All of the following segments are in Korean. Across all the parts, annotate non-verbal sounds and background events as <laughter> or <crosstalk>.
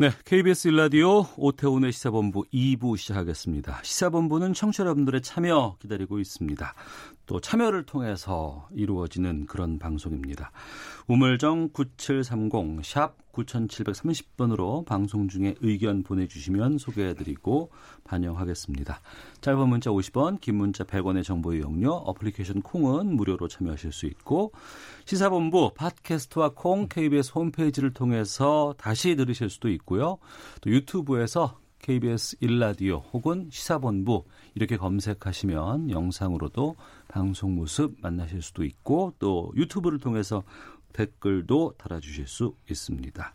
네, KBS 일라디오 오태훈의 시사본부 2부 시작하겠습니다. 시사본부는 청취자 여러분들의 참여 기다리고 있습니다. 또 참여를 통해서 이루어지는 그런 방송입니다. 우물정 9730 샵 9730번으로 방송 중에 의견 보내주시면 소개해드리고 반영하겠습니다. 짧은 문자 50원, 긴 문자 100원의 정보 이용료, 어플리케이션 콩은 무료로 참여하실 수 있고 시사본부 팟캐스트와 콩 KBS 홈페이지를 통해서 다시 들으실 수도 있고요. 또 유튜브에서 KBS 일라디오 혹은 시사본부 이렇게 검색하시면 영상으로도 방송 모습 만나실 수도 있고 또 유튜브를 통해서 댓글도 달아주실 수 있습니다.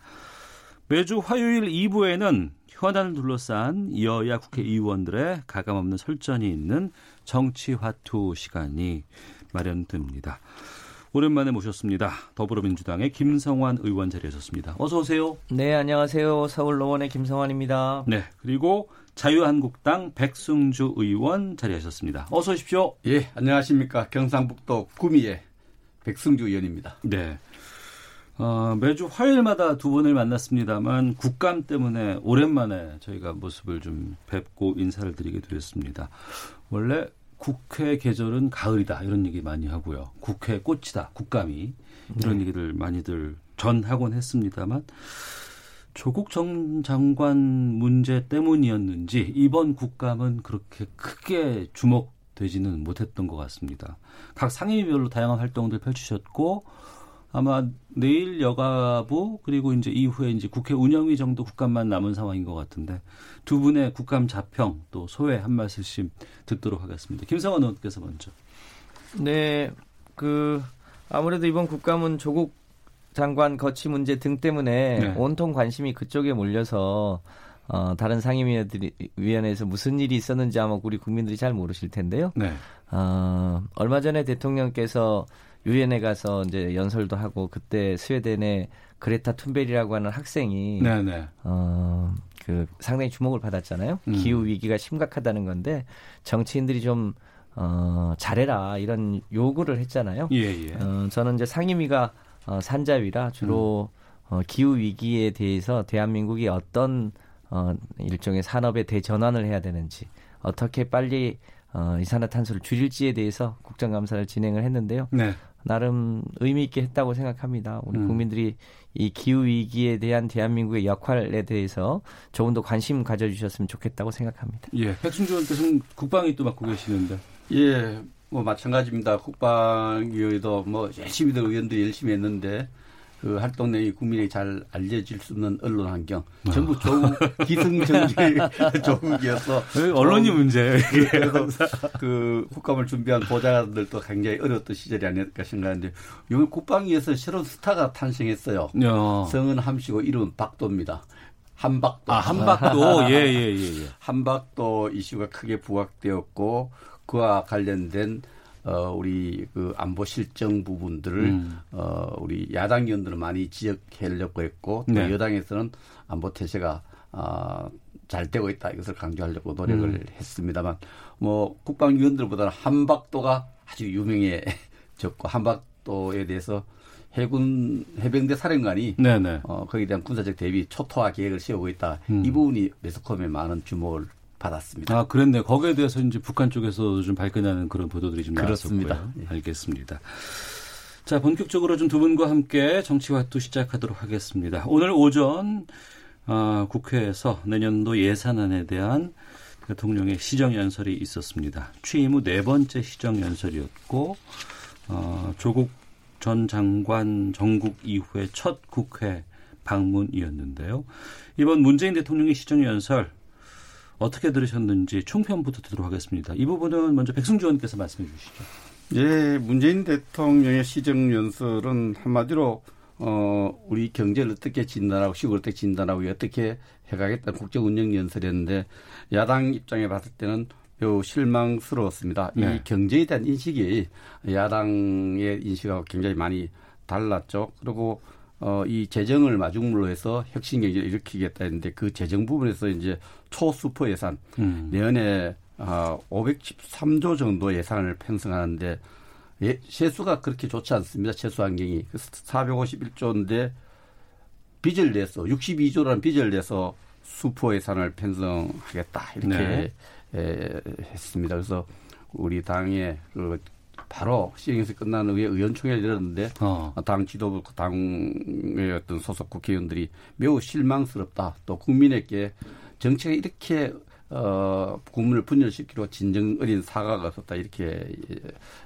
매주 화요일 2부에는 현안을 둘러싼 여야 국회의원들의 가감없는 설전이 있는 정치화투 시간이 마련됩니다. 오랜만에 모셨습니다. 더불어민주당의 김성환 의원 자리하셨습니다. 어서 오세요. 네, 안녕하세요. 서울 노원의 김성환입니다. 네, 그리고 자유한국당 백승주 의원 자리하셨습니다. 어서 오십시오. 예, 안녕하십니까. 경상북도 구미의 백승주 의원입니다. 네. 어, 매주 화요일마다 두 분을 만났습니다만 국감 때문에 오랜만에 저희가 모습을 좀 뵙고 인사를 드리게 되었습니다. 원래 국회 계절은 가을이다 이런 얘기 많이 하고요. 국회 꽃이다 국감이 이런 네. 얘기들 많이들 전하곤 했습니다만 조국 전 장관 문제 때문이었는지 이번 국감은 그렇게 크게 주목 되지는 못했던 것 같습니다. 각 상임위별로 다양한 활동들 펼치셨고 아마 내일 여가부 그리고 이제 이후에 이제 국회 운영위 정도 국감만 남은 상황인 것 같은데 두 분의 국감 자평 또 소회 한 말씀씩 듣도록 하겠습니다. 김성원 의원께서 먼저. 네, 그 아무래도 이번 국감은 조국 장관 거취 문제 등 때문에 네. 온통 관심이 그쪽에 몰려서 어, 다른 상임위원회에서 무슨 일이 있었는지 아마 우리 국민들이 잘 모르실 텐데요. 네. 어, 얼마 전에 대통령께서 유엔에 가서 이제 연설도 하고 그때 스웨덴의 그레타 툰베리라고 하는 학생이 네네. 네. 어, 그 상당히 주목을 받았잖아요. 음. 기후 위기가 심각하다는 건데 정치인들이 좀 어, 잘해라 이런 요구를 했잖아요. 예, 예. 어, 저는 이제 상임위가 어, 산자위라 주로 음. 어, 기후 위기에 대해서 대한민국이 어떤 어, 일종의 산업의 대전환을 해야 되는지 어떻게 빨리 어, 이산화탄소를 줄일지에 대해서 국정감사를 진행을 했는데요. 네. 나름 의미 있게 했다고 생각합니다. 우리 음. 국민들이 이 기후 위기에 대한 대한민국의 역할에 대해서 조금 더 관심 가져주셨으면 좋겠다고 생각합니다. 예, 백승주 의원께서는 국방위 또 맡고 계시는데. 예, 뭐 마찬가지입니다. 국방위에도 뭐 열심히들 의원들이 열심히 했는데 그 활동 내용이 국민에게 잘 알려질 수 있는 언론 환경 전부 조국 기승전결 조국이어서 언론이 어, 문제예요. 그래서 그 국감을 준비한 보좌관들도 굉장히 어려웠던 시절이 아닐까 생각하는데 이번 국방위에서 새로운 스타가 탄생했어요. 야. 성은 함시고 이름은 박도입니다. 한박도. 아, 한박도. <laughs> 예, 예, 예, 예. 한박도 이슈가 크게 부각되었고 그와 관련된 어, 우리 그 안보 실정 부분들을 음. 어, 우리 야당 의원들은 많이 지적하려고 했고 또 네. 여당에서는 안보 태세가 어, 잘 되고 있다 이것을 강조하려고 노력을 음. 했습니다만 뭐 국방위원들보다는 한박도가 아주 유명해졌고 <laughs> 한박도에 대해서 해군 해병대 사령관이 네네. 어, 거기에 대한 군사적 대비 초토화 계획을 세우고 있다. 음. 이 부분이 매스컴에 많은 주목을 받았습니다. 아, 그랬네요. 거기에 대해서 이제 북한 쪽에서 좀 발끈하는 그런 보도들이 좀 그렇습니다. 나왔었고요. 예. 알겠습니다. 자, 본격적으로 좀 두 분과 함께 정치화투 시작하도록 하겠습니다. 오늘 오전 어, 국회에서 내년도 예산안에 대한 대통령의 시정연설이 있었습니다. 취임 후 네 번째 시정연설이었고 어, 조국 전 장관 정국 이후의 첫 국회 방문이었는데요. 이번 문재인 대통령의 시정연설 어떻게 들으셨는지 총편부터 듣도록 하겠습니다. 이 부분은 먼저 백승주 의원께서 말씀해 주시죠. 예, 문재인 대통령의 시정연설은 한마디로 어, 우리 경제를 어떻게 진단하고 시국을 어떻게 진단하고 어떻게 해가겠다 국정 운영 연설이었는데 야당 입장에 봤을 때는 매우 실망스러웠습니다. 네. 이 경제에 대한 인식이 야당의 인식하고 굉장히 많이 달랐죠. 그리고 어, 이 재정을 마중물로 해서 혁신 경제를 일으키겠다 했는데 그 재정 부분에서 이제 초수퍼 예산 음. 내년에 아, 513조 정도 예산을 편성하는데 예, 세수가 그렇게 좋지 않습니다. 세수 환경이 451조인데 빚을 내서 62조라는 빚을 내서 수퍼 예산을 편성하겠다 이렇게 네. 에, 했습니다. 그래서 우리 당의 그 바로 시행에서 끝난 후에 의원총회를 열었는데 어. 당 지도부 당의 어떤 소속 국회의원들이 매우 실망스럽다. 또 국민에게 정책이 이렇게 어, 국민을 분열시키고 진정 어린 사과가 없었다 이렇게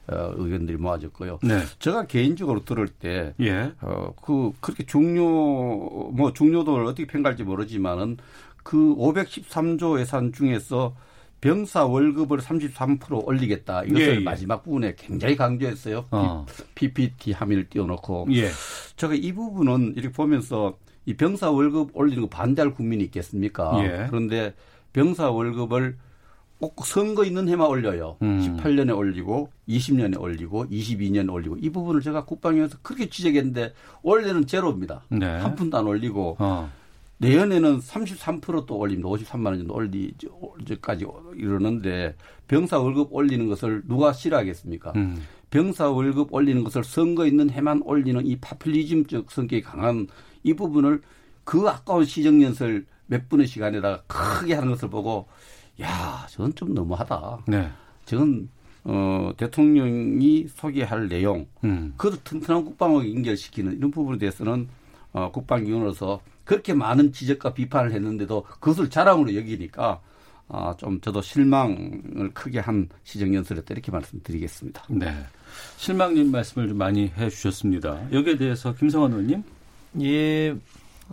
어, 의견들이 모아졌고요. 네. 제가 개인적으로 들을 때, 예. 어, 그 그렇게 중요 뭐 중요도를 어떻게 평가할지 모르지만은 그 513조 예산 중에서 병사 월급을 33% 올리겠다. 이것을 예, 예. 마지막 부분에 굉장히 강조했어요. 어. PPT 함의를 띄워놓고. 예. 제가 이 부분은 이렇게 보면서 이 병사 월급 올리는 거 반대할 국민이 있겠습니까? 예. 그런데 병사 월급을 꼭 선거 있는 해만 올려요. 음. 18년에 올리고 20년에 올리고 22년에 올리고 이 부분을 제가 국방위에서 그렇게 지적했는데 원래는 제로입니다. 네. 한 푼도 안 올리고 어. 내년에는 33%또 올립니다. 53만 원 정도 올리까지 이러는데 병사 월급 올리는 것을 누가 싫어하겠습니까? 음. 병사 월급 올리는 것을 선거 있는 해만 올리는 이 파퓰리즘적 성격이 강한 이 부분을 그 아까운 시정연설 몇 분의 시간에다가 크게 하는 것을 보고 야, 저건 좀 너무하다. 네. 저건 어, 대통령이 소개할 내용, 음. 그것도 튼튼한 국방을 연결시키는 이런 부분에 대해서는 어, 국방위원으로서 그렇게 많은 지적과 비판을 했는데도 그것을 자랑으로 여기니까 아, 좀 저도 실망을 크게 한 시정연설이었다 이렇게 말씀드리겠습니다. 네. 실망님 말씀을 좀 많이 해 주셨습니다. 여기에 대해서 김성환 의원님? 예,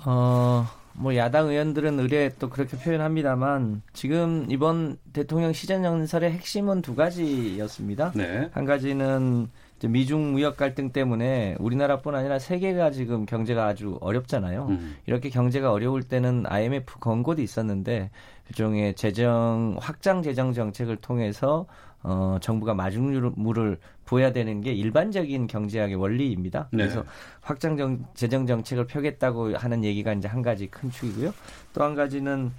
어, 뭐 야당 의원들은 의뢰 또 그렇게 표현합니다만 지금 이번 대통령 시정연설의 핵심은 두 가지였습니다. 네. 한 가지는 미중 무역 갈등 때문에 우리나라뿐 아니라 세계가 지금 경제가 아주 어렵잖아요. 음. 이렇게 경제가 어려울 때는 IMF 권고도 있었는데 일종의 재정 확장 재정 정책을 통해서 어 정부가 마중물을 보여야 되는 게 일반적인 경제학의 원리입니다. 네. 그래서 확장 정, 재정 정책을 펴겠다고 하는 얘기가 이제 한 가지 큰 축이고요. 또 한 가지는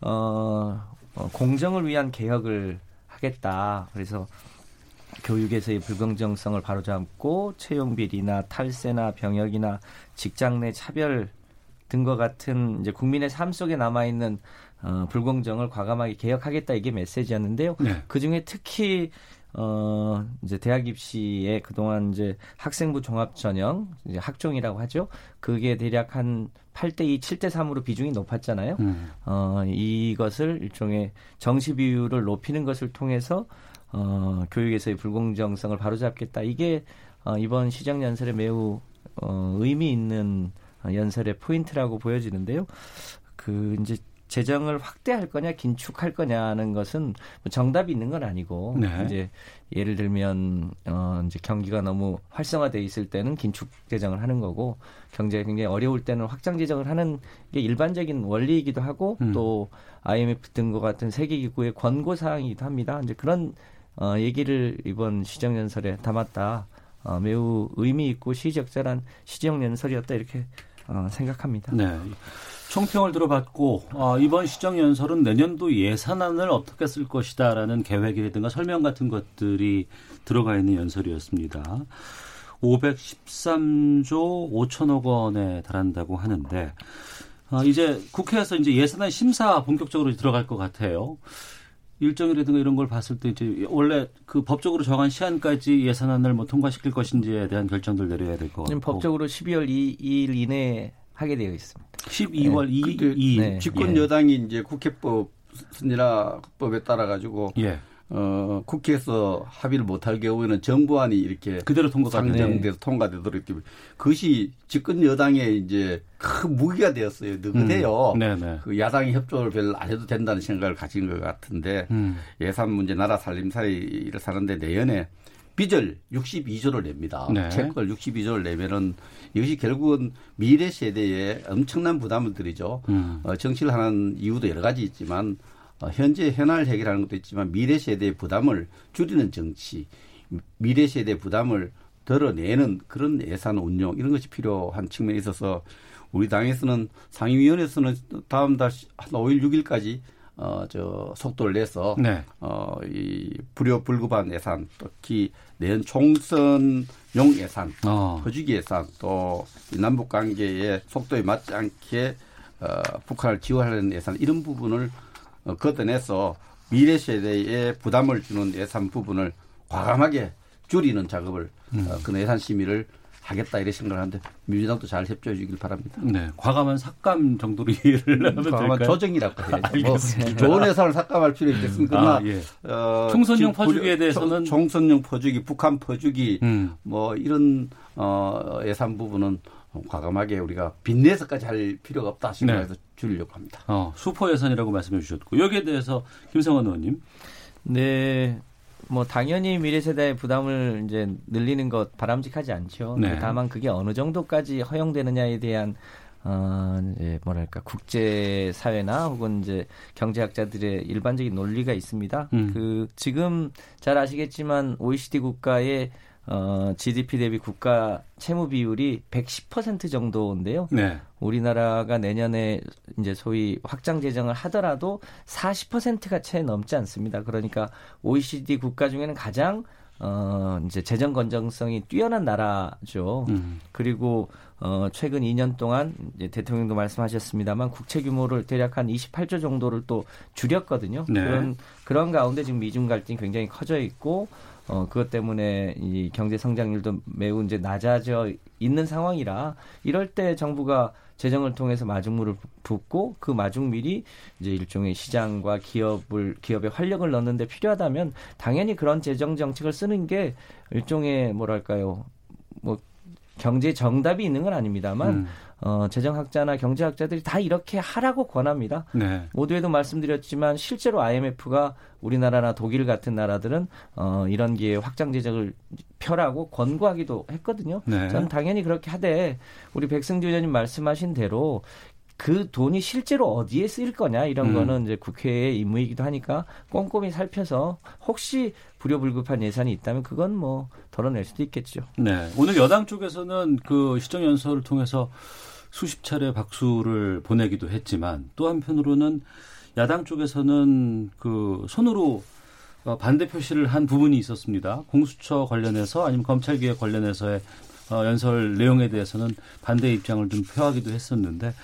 어, 어 공정을 위한 개혁을 하겠다. 그래서 교육에서의 불공정성을 바로잡고 채용 비리나 탈세나 병역이나 직장 내 차별 등과 같은 이제 국민의 삶 속에 남아 있는 어, 불공정을 과감하게 개혁하겠다 이게 메시지였는데요. 네. 그 중에 특히 어 이제 대학 입시에 그동안 이제 학생부 종합 전형 이제 학종이라고 하죠. 그게 대략 한 8대 2, 7대 3으로 비중이 높았잖아요. 음. 어 이것을 일종의 정시 비율을 높이는 것을 통해서 어, 교육에서의 불공정성을 바로잡겠다. 이게 어, 이번 시정 연설에 매우 어, 의미 있는 연설의 포인트라고 보여지는데요. 그 이제 재정을 확대할 거냐 긴축할 거냐는 것은 뭐 정답이 있는 건 아니고 네. 이제 예를 들면 어 이제 경기가 너무 활성화돼 있을 때는 긴축 재정을 하는 거고 경제가 굉장히 어려울 때는 확장 재정을 하는 게 일반적인 원리이기도 하고 음. 또 IMF 등과 같은 세계 기구의 권고 사항이기도 합니다. 이제 그런 어, 얘기를 이번 시정연설에 담았다. 어, 매우 의미 있고 시적절한 시정연설이었다 이렇게 어, 생각합니다. 네. 총평을 들어봤고 어, 이번 시정연설은 내년도 예산안을 어떻게 쓸 것이다라는 계획이라든가 설명 같은 것들이 들어가 있는 연설이었습니다. 513조 5천억 원에 달한다고 하는데 어, 이제 국회에서 이제 예산안 심사 본격적으로 들어갈 것 같아요. 일정이라든가 이런 걸 봤을 때 이제 원래 그 법적으로 정한 시한까지 예산안을 뭐 통과시킬 것인지에 대한 결정들 내려야 될 것 같고. 법적으로 12월 2 일 이내에 하게 되어 있습니다. 12월 네. 2일. 그, 네. 집권 여당이 이제 국회법 순리라법에 따라 가지고 예. 어, 국회에서 합의를 못할 경우에는 정부안이 이렇게 그대로 통과가 상정돼서 통과되도록 때문에 그것이 집권 여당의 이제 큰 무기가 되었어요. 느긋해요. 음. 그 야당이 협조를 별로 안 해도 된다는 생각을 가진 것 같은데 음. 예산 문제 나라 살림살이를 사는데 내년에 빚을 62조를 냅니다. 네. 채권을 62조를 내면은 이것이 결국은 미래 세대에 엄청난 부담을 들이죠. 음. 어, 정치를 하는 이유도 여러 가지 있지만 어, 현재 현안을 해결하는 것도 있지만 미래 세대의 부담을 줄이는 정치, 미래 세대 부담을 덜어내는 그런 예산 운용 이런 것이 필요한 측면에 있어서 우리 당에서는 상임위원회에서는 다음 달 한 5일 6일까지 어, 저, 속도를 내서, 네. 어, 이, 불효불급한 예산, 특히 내년 총선용 예산, 어. 퍼주기 예산, 또 남북 관계의 속도에 맞지 않게, 어, 북한을 지원하는 예산, 이런 부분을 어, 걷어내서 미래 세대에 부담을 주는 예산 부분을 과감하게 줄이는 작업을, 음. 어, 그 예산 심의를 하겠다 이런 생각을 하는데 민주당도 잘 협조해 주길 바랍니다. 네, 과감한 삭감 정도로 이해를 하면 과감한 될까요? 조정이라고 해야죠. <laughs> 뭐 좋은 회사를 삭감할 필요 있겠습니까? 아, 예. 어, 총선용 퍼주기에 대해서는 총선용 퍼주기, 북한 퍼주기 음. 뭐 이런 어, 예산 부분은 과감하게 우리가 빚내서까지 할 필요가 없다 생각해서 네. 줄이려고 합니다. 어, 슈퍼 예산이라고 말씀해 주셨고 여기에 대해서 김성환 의원님. 네, 뭐 당연히 미래 세대의 부담을 이제 늘리는 것 바람직하지 않죠. 네. 다만 그게 어느 정도까지 허용되느냐에 대한 어, 이제 뭐랄까 국제 사회나 혹은 이제 경제학자들의 일반적인 논리가 있습니다. 음. 그 지금 잘 아시겠지만 OECD 국가의 어, GDP 대비 국가 채무 비율이 110% 정도인데요. 네. 우리나라가 내년에 이제 소위 확장 재정을 하더라도 40%가 채 넘지 않습니다. 그러니까 OECD 국가 중에는 가장 어, 이제 재정 건전성이 뛰어난 나라죠. 음. 그리고 어, 최근 2년 동안 이제 대통령도 말씀하셨습니다만 국채 규모를 대략 한 28조 정도를 또 줄였거든요. 네. 그런 그런 가운데 지금 미중 갈등이 굉장히 커져 있고 어, 그것 때문에 이 경제 성장률도 매우 이제 낮아져 있는 상황이라 이럴 때 정부가 재정을 통해서 마중물을 붓고 그 마중밀이 이제 일종의 시장과 기업을 기업에 활력을 넣는데 필요하다면 당연히 그런 재정 정책을 쓰는 게 일종의 뭐랄까요 뭐 경제 정답이 있는 건 아닙니다만 음. 어, 재정학자나 경제학자들이 다 이렇게 하라고 권합니다. 네. 모두에도 말씀드렸지만 실제로 IMF가 우리나라나 독일 같은 나라들은 어, 이런 기회 확장 재정을 펴라고 권고하기도 했거든요. 네. 저는 당연히 그렇게 하되 우리 백승주 의원님 말씀하신 대로 그 돈이 실제로 어디에 쓰일 거냐 이런 음. 거는 이제 국회의 임무이기도 하니까 꼼꼼히 살펴서 혹시 불효불급한 예산이 있다면 그건 뭐 덜어낼 수도 있겠죠. 네. 오늘 여당 쪽에서는 그 시정연설을 통해서 수십 차례 박수를 보내기도 했지만 또 한편으로는 야당 쪽에서는 그 손으로 어, 반대 표시를 한 부분이 있었습니다. 공수처 관련해서 아니면 검찰개혁 관련해서의 어, 연설 내용에 대해서는 반대 입장을 좀 표하기도 했었는데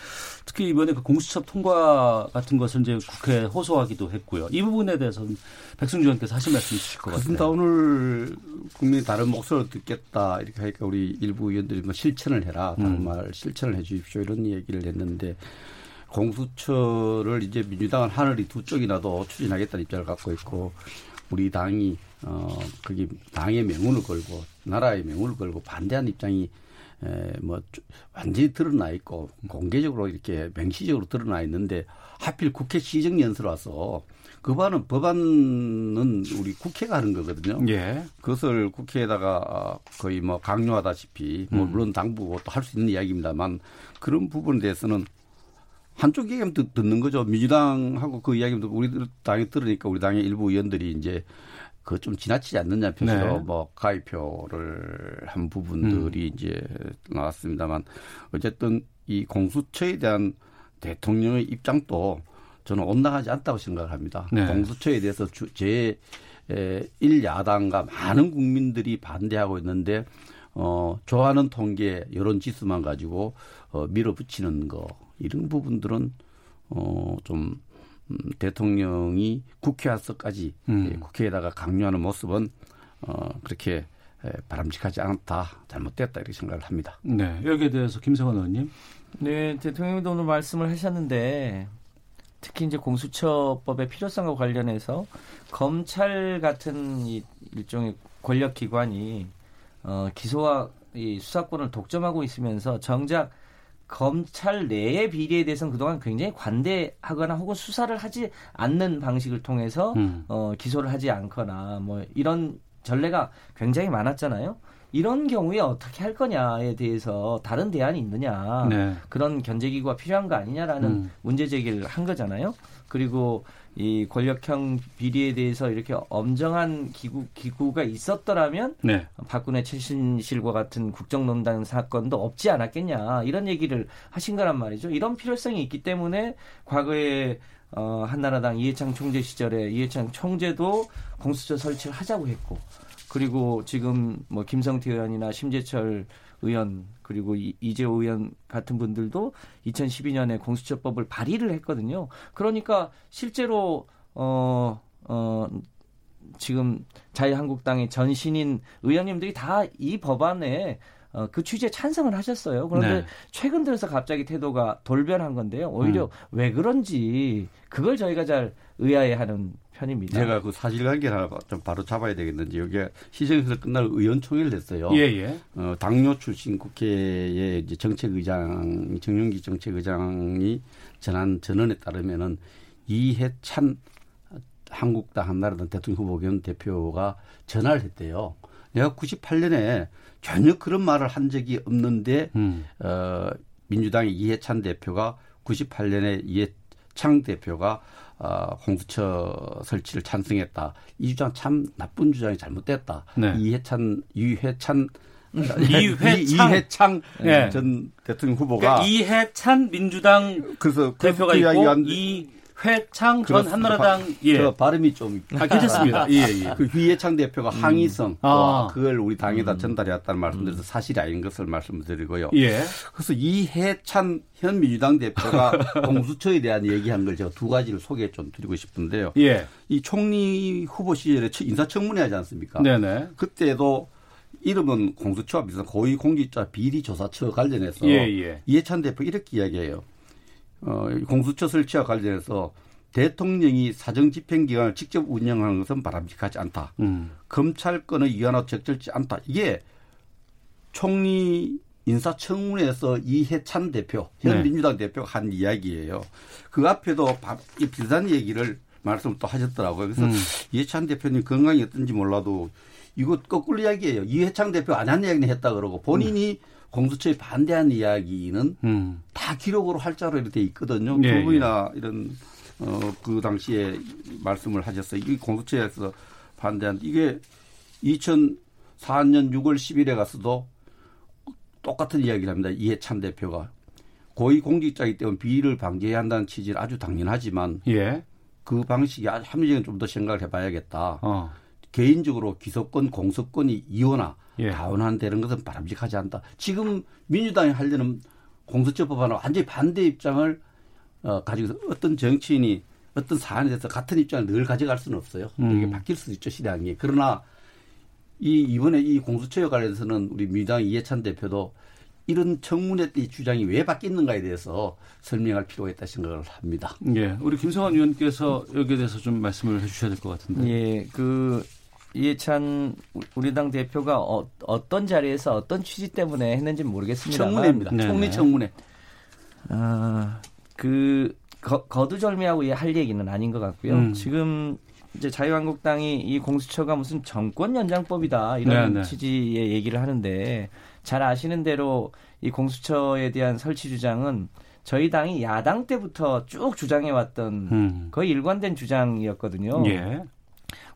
특히 이번에 그 공수처 통과 같은 것을 이제 국회에 호소하기도 했고요. 이 부분에 대해서는 백승주 의원께서 하신 말씀 있으실 것 같습니다. 오늘 국민이 다른 목소리를 듣겠다 이렇게 하니까 우리 일부 의원들이 뭐 실천을 해라 다른 음. 말 실천을 해 주십시오 이런 얘기를 했는데 공수처를 이제 민주당은 하늘이 두 쪽이나도 추진하겠다는 입장을 갖고 있고 우리 당이 어 거기 당의 명운을 걸고 나라의 명운을 걸고 반대하는 입장이 에, 뭐 완전히 드러나 있고 공개적으로 이렇게 맹시적으로 드러나 있는데 하필 국회 시정연설 와서 그 법안은 법안은 우리 국회가 하는 거거든요. 예. 그것을 국회에다가 거의 뭐 강요하다시피 뭐 음. 물론 당부고 또 할 수 있는 이야기입니다만 그런 부분에 대해서는 한쪽 얘기만 듣는 거죠. 민주당하고 그 이야기만 우리 당이 들으니까 우리 당의 일부 의원들이 이제 그 좀 지나치지 않느냐 표시로 네. 뭐 가입표를 한 부분들이 음. 이제 나왔습니다만 어쨌든 이 공수처에 대한 대통령의 입장도 저는 온당하지 않다고 생각을 합니다. 네. 공수처에 대해서 주, 제 1야당과 많은 국민들이 반대하고 있는데 어, 좋아하는 통계 여론 지수만 가지고 어, 밀어붙이는 거 이런 부분들은 어, 좀 음, 대통령이 국회 와서까지 음. 예, 국회에다가 강요하는 모습은 어, 그렇게 에, 바람직하지 않다, 잘못됐다 이렇게 생각을 합니다. 네, 여기에 대해서 김성원 의원님. 네, 대통령도 오늘 말씀을 하셨는데 특히 이제 공수처법의 필요성과 관련해서 검찰 같은 이 일종의 권력 기관이 어, 기소와 이 수사권을 독점하고 있으면서 정작 검찰 내의 비리에 대해서는 그동안 굉장히 관대하거나 혹은 수사를 하지 않는 방식을 통해서 음. 어, 기소를 하지 않거나 뭐 이런 전례가 굉장히 많았잖아요. 이런 경우에 어떻게 할 거냐에 대해서 다른 대안이 있느냐 네. 그런 견제기구가 필요한 거 아니냐라는 음. 문제 제기를 한 거잖아요. 그리고 이 권력형 비리에 대해서 이렇게 엄정한 기구 기구가 있었더라면 네. 박근혜 최신실과 같은 국정농단 사건도 없지 않았겠냐 이런 얘기를 하신 거란 말이죠. 이런 필요성이 있기 때문에 과거에 어, 한나라당 이해창 총재 시절에 이해창 총재도 공수처 설치를 하자고 했고 그리고 지금 뭐 김성태 의원이나 심재철 의원 그리고 이재호 의원 같은 분들도 2012년에 공수처법을 발의를 했거든요. 그러니까 실제로 어 어, 지금 자유한국당의 전 신인 의원님들이 다 이 법안에 어, 그 취지에 찬성을 하셨어요. 그런데 네. 최근 들어서 갑자기 태도가 돌변한 건데요. 오히려 음. 왜 그런지 그걸 저희가 잘 의아해하는 편입니다. 제가 그 사실관계를 하나 좀 바로 잡아야 되겠는지 여기에 시정에서 끝날 의원총회를 했어요. 예, 예. 어, 당뇨 출신 국회의 이제 정책의장 정윤기 정책의장이 전한 전언에 따르면은 이해찬 한국당 한나라당 대통령 후보 겸 대표가 전화를 했대요. 내가 98년에 전혀 그런 말을 한 적이 없는데 음. 어, 민주당의 이해찬 대표가 98년에 이해창 대표가 어, 공수처 설치를 찬성했다. 이 주장 참 나쁜 주장이 잘못됐다. 네. 이해찬 유해찬 이회창, <laughs> 이해창 네. 전 대통령 후보가 그러니까 이해찬 민주당 그래서 대표가 있고 이 회창 전 한나라당 예. 발음이 좀 아, 괜찮습니다. 예, 예. 그 휘예창 대표가 음. 항의성 아. 그걸 우리 당에다 음. 전달해왔다는 말씀드려서 사실이 아닌 것을 말씀드리고요. 예. 그래서 이해찬 현 민주당 대표가 <laughs> 공수처에 대한 얘기한 걸 제가 두 가지를 소개 좀 드리고 싶은데요. 예. 이 총리 후보 시절에 인사청문회 하지 않습니까? 네네. 그때도 이름은 공수처와 비슷한 고위공직자 비리조사처 관련해서 예, 예. 이해찬 대표 이렇게 이야기해요. 어, 공수처 설치와 관련해서 대통령이 사정 집행 기관을 직접 운영하는 것은 바람직하지 않다. 음. 검찰권의 이관화 적절치 않다. 이게 총리 인사청문회에서 이해찬 대표, 현 네. 민주당 대표가 한 이야기예요. 그 앞에도 이 비슷한 얘기를 말씀을 또 하셨더라고요. 그래서 음. 이해찬 대표님 건강이 어떤지 몰라도 이거 거꾸로 이야기예요. 이해찬 대표 안 한 이야기는 했다 그러고 본인이 음. 공수처에 반대한 이야기는 음. 다 기록으로 활자로 이렇게 돼 있거든요. 예, 두 분이나 예. 이런 어, 그 당시에 말씀을 하셨어요. 이 공수처에서 반대한 이게 2004년 6월 10일에 가서도 똑같은 이야기를 합니다. 이해찬 대표가 고위공직자이기 때문에 비리를 방지해야 한다는 취지는 아주 당연하지만 예. 그 방식이 아주 합리적인 좀 더 생각을 해봐야겠다. 어. 개인적으로 기소권, 공소권이 이혼화 예. 다운한다는 것은 바람직하지 않다. 지금 민주당이 하려는 공수처 법안은 완전히 반대 입장을 어, 가지고 어떤 정치인이 어떤 사안에 대해서 같은 입장을 늘 가져갈 수는 없어요. 음. 이게 바뀔 수도 있죠, 시대이 그러나 이 이번에 이 공수처에 관해서는 우리 민주당 이해찬 대표도 이런 청문회 때 주장이 왜 바뀌는가에 대해서 설명할 필요가 있다 생각을 합니다. 예. 우리 김성환 의원께서 여기에 대해서 좀 말씀을 해 주셔야 될 것 같은데. 예. 그 이해찬 우리 당 대표가 어, 떤 자리에서 어떤 취지 때문에 했는지 모르겠습니다. 청문회입니다. 네네. 총리 청문회. 아, 그 거, 거두절미하고 할 얘기는 아닌 것 같고요. 음. 지금 이제 자유한국당이 이 공수처가 무슨 정권 연장법이다 이런 네네. 취지의 얘기를 하는데 잘 아시는 대로 이 공수처에 대한 설치 주장은 저희 당이 야당 때부터 쭉 주장해왔던 음. 거의 일관된 주장이었거든요. 예.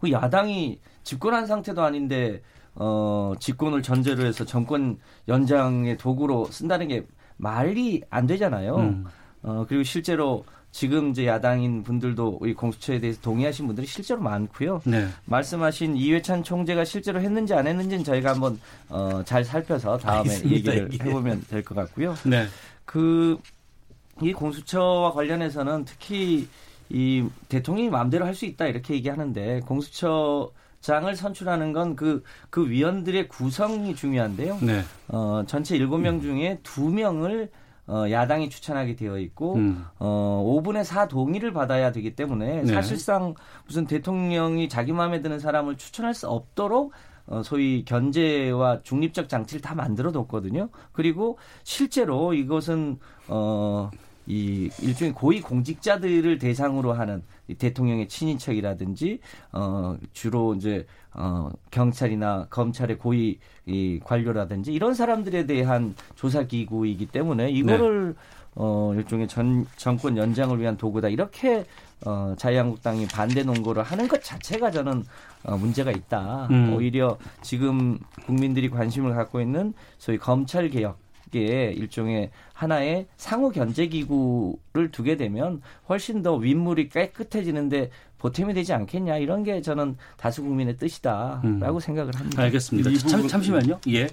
그 야당이 집권한 상태도 아닌데 어 집권을 전제로 해서 정권 연장의 도구로 쓴다는 게 말이 안 되잖아요. 음. 어 그리고 실제로 지금 이제 야당인 분들도 이 공수처에 대해서 동의하신 분들이 실제로 많고요. 네. 말씀하신 이회찬 총재가 실제로 했는지 안 했는지는 저희가 한번 어, 잘 살펴서 다음에 알겠습니다. 얘기를 해보면 될 것 같고요. 네. 그이 공수처와 관련해서는 특히 이 대통령이 마음대로 할 수 있다 이렇게 얘기하는데 공수처 장을 선출하는 건 그, 그 위원들의 구성이 중요한데요. 네. 어, 전체 7명 중에 2명을 어, 야당이 추천하게 되어 있고, 음. 어, 5분의 4 동의를 받아야 되기 때문에 네. 사실상 무슨 대통령이 자기 마음에 드는 사람을 추천할 수 없도록 어, 소위 견제와 중립적 장치를 다 만들어 뒀거든요. 그리고 실제로 이것은, 어, 이 일종의 고위 공직자들을 대상으로 하는 대통령의 친인척이라든지 어 주로 이제 어 경찰이나 검찰의 고위 이 관료라든지 이런 사람들에 대한 조사 기구이기 때문에 이거를 네. 어 일종의 전 정권 연장을 위한 도구다 이렇게 어 자유한국당이 반대 논거를 하는 것 자체가 저는 어 문제가 있다. 음. 오히려 지금 국민들이 관심을 갖고 있는 소위 검찰 개혁 게 일종의 하나의 상호 견제 기구를 두게 되면 훨씬 더 윗물이 깨끗해지는데 보탬이 되지 않겠냐 이런 게 저는 다수 국민의 뜻이다라고 음. 생각을 합니다. 알겠습니다. 참, 잠시만요. 예.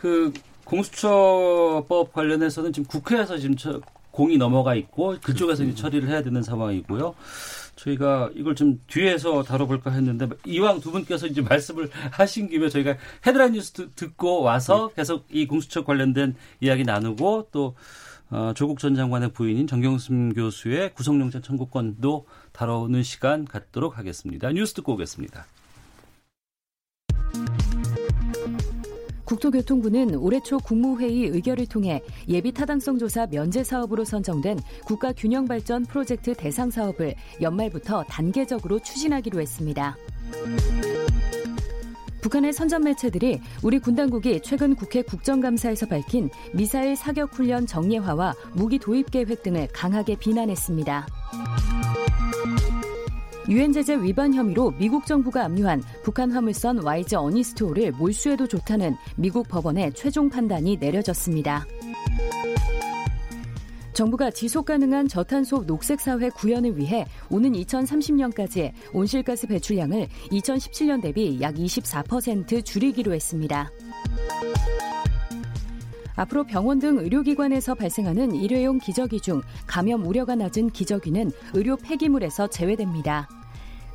그 공수처법 관련해서는 지금 국회에서 지금 공이 넘어가 있고 그쪽에서 이제 처리를 해야 되는 상황이고요. 저희가 이걸 좀 뒤에서 다뤄볼까 했는데 이왕 두 분께서 이제 말씀을 <laughs> 하신 김에 저희가 헤드라인 뉴스 듣고 와서 네. 계속 이 공수처 관련된 이야기 나누고 또 어, 조국 전 장관의 부인인 정경심 교수의 구속영장 청구권도 다뤄오는 시간 갖도록 하겠습니다. 뉴스 듣고 오겠습니다. 국토교통부는 올해 초 국무회의 의결을 통해 예비 타당성 조사 면제 사업으로 선정된 국가 균형 발전 프로젝트 대상 사업을 연말부터 단계적으로 추진하기로 했습니다. 북한의 선전 매체들이 우리 군 당국이 최근 국회 국정감사에서 밝힌 미사일 사격 훈련 정례화와 무기 도입 계획 등을 강하게 비난했습니다. 유엔 제재 위반 혐의로 미국 정부가 압류한 북한 화물선 YG 어니스토를 몰수해도 좋다는 미국 법원의 최종 판단이 내려졌습니다. 정부가 지속 가능한 저탄소 녹색 사회 구현을 위해 오는 2030년까지 온실가스 배출량을 2017년 대비 약 24% 줄이기로 했습니다. 앞으로 병원 등 의료기관에서 발생하는 일회용 기저귀 중 감염 우려가 낮은 기저귀는 의료 폐기물에서 제외됩니다.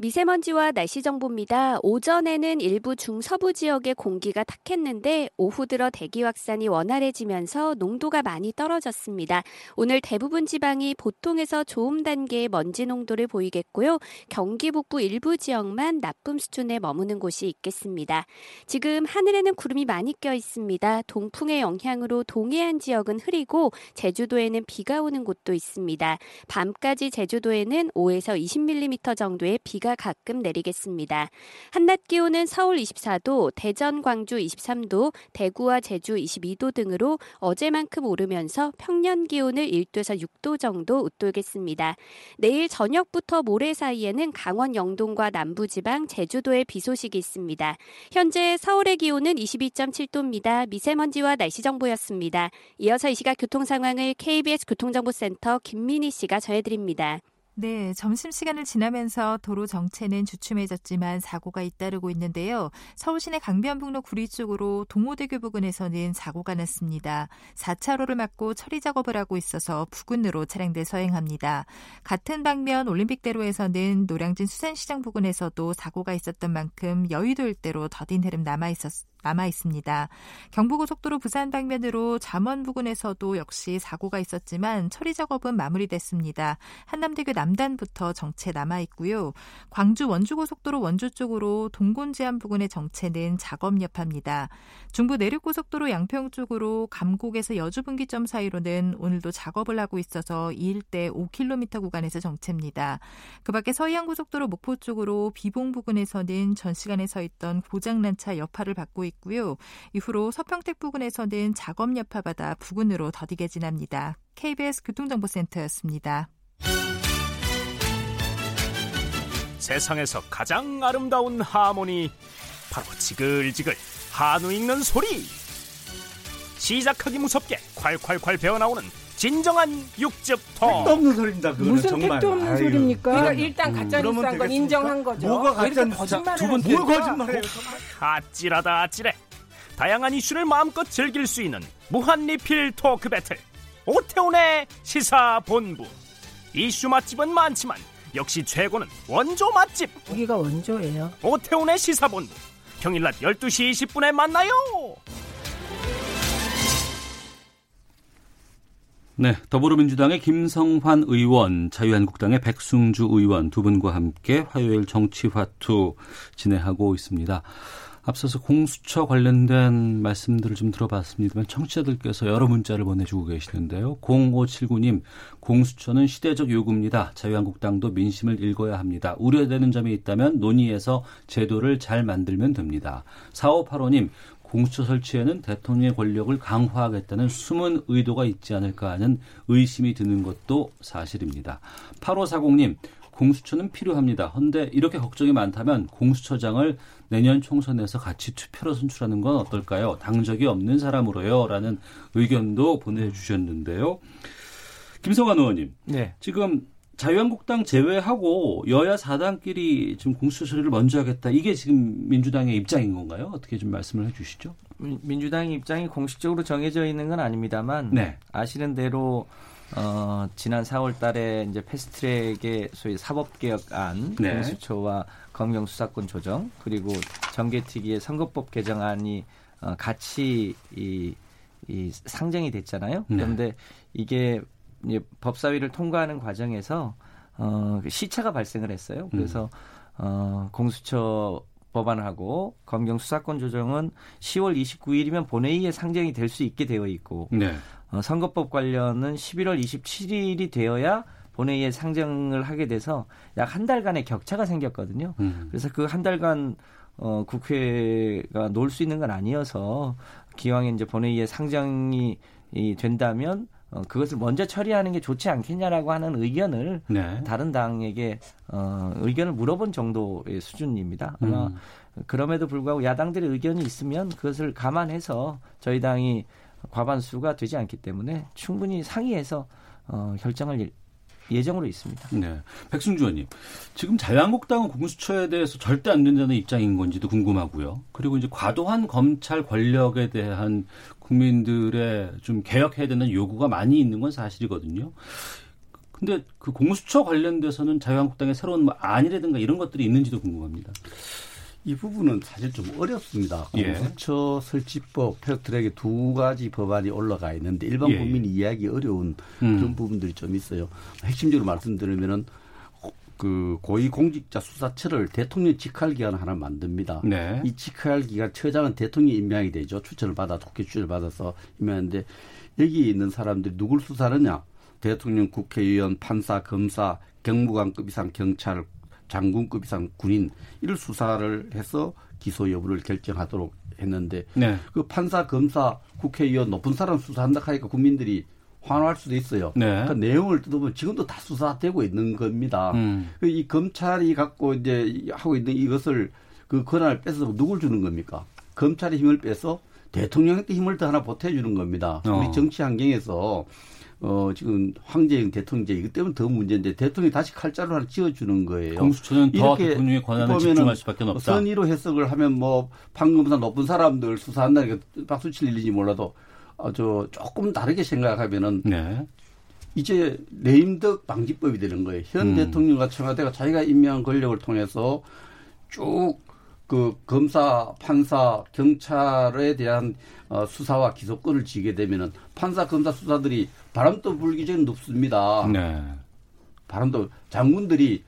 미세먼지와 날씨 정보입니다. 오전에는 일부 중서부 지역의 공기가 탁했는데 오후 들어 대기 확산이 원활해지면서 농도가 많이 떨어졌습니다. 오늘 대부분 지방이 보통에서 좋음 단계의 먼지 농도를 보이겠고요. 경기 북부 일부 지역만 나쁨 수준에 머무는 곳이 있겠습니다. 지금 하늘에는 구름이 많이 껴 있습니다. 동풍의 영향으로 동해안 지역은 흐리고 제주도에는 비가 오는 곳도 있습니다. 밤까지 제주도에는 5에서 20mm 정도의 비가 비가 가끔 내리겠습니다. 한낮 기온은 서울 24도, 대전, 광주 23도, 대구와 제주 22도 등으로 어제만큼 오르면서 평년 기온을 1도에서 6도 정도 웃돌겠습니다. 내일 저녁부터 모레 사이에는 강원 영동과 남부지방, 제주도에 비 소식이 있습니다. 현재 서울의 기온은 22.7도입니다. 미세먼지와 날씨 정보였습니다. 이어서 이 시각 교통 상황을 KBS 교통정보센터 김민희 씨가 전해드립니다. 네, 점심시간을 지나면서 도로 정체는 주춤해졌지만 사고가 잇따르고 있는데요. 서울시내 강변북로 구리 쪽으로 동호대교 부근에서는 사고가 났습니다. 4차로를 막고 처리 작업을 하고 있어서 부근으로 차량들 서행합니다. 같은 방면 올림픽대로에서는 노량진 수산시장 부근에서도 사고가 있었던 만큼 여의도 일대로 더딘 흐름 남아 있었 남아 있습니다. 경부고속도로 부산 방면으로 잠원 부근에서도 역시 사고가 있었지만 처리 작업은 마무리됐습니다. 한남대교 남 단부터 정체 남아 있고요. 광주 원주고속도로 원주 쪽으로 동곤제한 부근의 정체는 작업 여파입니다. 중부 내륙고속도로 양평 쪽으로 감곡에서 여주분기점 사이로는 오늘도 작업을 하고 있어서 이 일대 5km 구간에서 정체입니다. 그 밖에 서해안고속도로 목포 쪽으로 비봉 부근에서는 전 시간에 서 있던 고장난 차 여파를 받고 있고요. 이후로 서평택 부근에서는 작업 여파받아 부근으로 더디게 지납니다. KBS 교통정보센터였습니다. 세상에서 가장 아름다운 하모니 바로 지글지글 한우 익는 소리 시작하기 무섭게 콸콸콸 배어나오는 진정한 육즙통 택도 없는 소리입니다. 그거는 무슨 정말. 택도 없는 아유, 소리입니까? 그러니까 일단 가짜 뉴스한 건 인정한 거죠. 뭐가 가짜 뉴스야? 두분 뭘 거짓말해요? 아찔하다 아찔해 다양한 이슈를 마음껏 즐길 수 있는 무한 리필 토크 배틀 오태훈의 시사본부 이슈 맛집은 많지만 역시 최고는 원조 맛집. 여기가 원조예요. 오태훈의 시사본부 평일 낮 12시 20분에 만나요. 네, 더불어민주당의 김성환 의원, 자유한국당의 백승주 의원 두 분과 함께 화요일 정치화투 진행하고 있습니다. 앞서서 공수처 관련된 말씀들을 좀 들어봤습니다만 청취자들께서 여러 문자를 보내주고 계시는데요. 0579님, 공수처는 시대적 요구입니다. 자유한국당도 민심을 읽어야 합니다. 우려되는 점이 있다면 논의해서 제도를 잘 만들면 됩니다. 4585님, 공수처 설치에는 대통령의 권력을 강화하겠다는 숨은 의도가 있지 않을까 하는 의심이 드는 것도 사실입니다. 8540님, 공수처는 필요합니다. 헌데 이렇게 걱정이 많다면 공수처장을 내년 총선에서 같이 투표로 선출하는 건 어떨까요? 당적이 없는 사람으로요. 라는 의견도 보내주셨는데요. 김성환 의원님. 네. 지금 자유한국당 제외하고 여야 4당끼리 지금 공수처 처리를 먼저 하겠다. 이게 지금 민주당의 입장인 건가요? 어떻게 좀 말씀을 해 주시죠? 민주당의 입장이 공식적으로 정해져 있는 건 아닙니다만 네. 아시는 대로 어, 지난 4월 달에 이제 패스트트랙의 소위 사법개혁안 네. 공수처와 검경 수사권 조정 그리고 정개특위의 선거법 개정안이 어, 같이 이, 이 상정이 됐잖아요. 네. 그런데 이게 이제 법사위를 통과하는 과정에서 어, 그 시차가 발생을 했어요. 그래서 음. 어, 공수처 법안하고 검경 수사권 조정은 10월 29일이면 본회의에 상정이 될 수 있게 되어 있고 네. 어, 선거법 관련은 11월 27일이 되어야 본회의에 상정을 하게 돼서 약 한 달간의 격차가 생겼거든요. 음. 그래서 그 한 달간 어, 국회가 놀 수 있는 건 아니어서 기왕에 이제 본회의에 상정이 이 된다면 어, 그것을 먼저 처리하는 게 좋지 않겠냐라고 하는 의견을 네. 다른 당에게 어, 의견을 물어본 정도의 수준입니다. 아마 음. 그럼에도 불구하고 야당들의 의견이 있으면 그것을 감안해서 저희 당이 과반수가 되지 않기 때문에 충분히 상의해서 어, 결정을 예정으로 있습니다. 네. 백승주 의원님, 지금 자유한국당은 공수처에 대해서 절대 안 된다는 입장인 건지도 궁금하고요. 그리고 이제 과도한 검찰 권력에 대한 국민들의 좀 개혁해야 되는 요구가 많이 있는 건 사실이거든요. 근데 그 공수처 관련돼서는 자유한국당의 새로운 뭐 안이라든가 이런 것들이 있는지도 궁금합니다. 이 부분은 사실 좀 어렵습니다. 예. 공수처 설치법, 패스트트랙에 두 가지 법안이 올라가 있는데 일반 예. 국민이 이해하기 어려운 음. 그런 부분들이 좀 있어요. 핵심적으로 말씀드리면은 그 고위공직자 수사처를 대통령 직할 기관 하나 만듭니다. 네. 이 직할 기관 처장은 대통령이 임명이 되죠. 추천을 받아 국회 추천을 받아서 임명하는데 여기 있는 사람들이 누굴 수사하느냐? 대통령, 국회의원, 판사, 검사, 경무관급 이상 경찰, 장군급 이상 군인 이를 수사를 해서 기소 여부를 결정하도록 했는데 네. 그 판사, 검사, 국회의원 높은 사람 수사한다 하니까 국민들이 환호할 수도 있어요. 네. 그 내용을 뜯어보면 지금도 다 수사되고 있는 겁니다. 음. 그이 검찰이 갖고 이제 하고 있는 이것을 그 권한을 뺏어서 누굴 주는 겁니까? 검찰의 힘을 빼서 대통령한테 힘을 더 하나 보태주는 겁니다. 어. 우리 정치 환경에서 어, 지금 황제영 대통령제 이것 때문에 더 문제인데 대통령이 다시 칼자루 하나 지어주는 거예요. 공수처는 더 대통령의 권한을 집중할 수밖에 없다. 선의로 해석을 하면 뭐 판검사 높은 사람들 수사한다니까 박수 칠 일인지 몰라도 어, 저 조금 다르게 생각하면은 네. 이제 레임덕 방지법이 되는 거예요. 현 음. 대통령과 청와대가 자기가 임명한 권력을 통해서 쭉 그 검사, 판사, 경찰에 대한 어, 수사와 기소권을 지게 되면은 판사, 검사 수사들이 바람도 불기 전에 높습니다. 네. 바람도 장군들이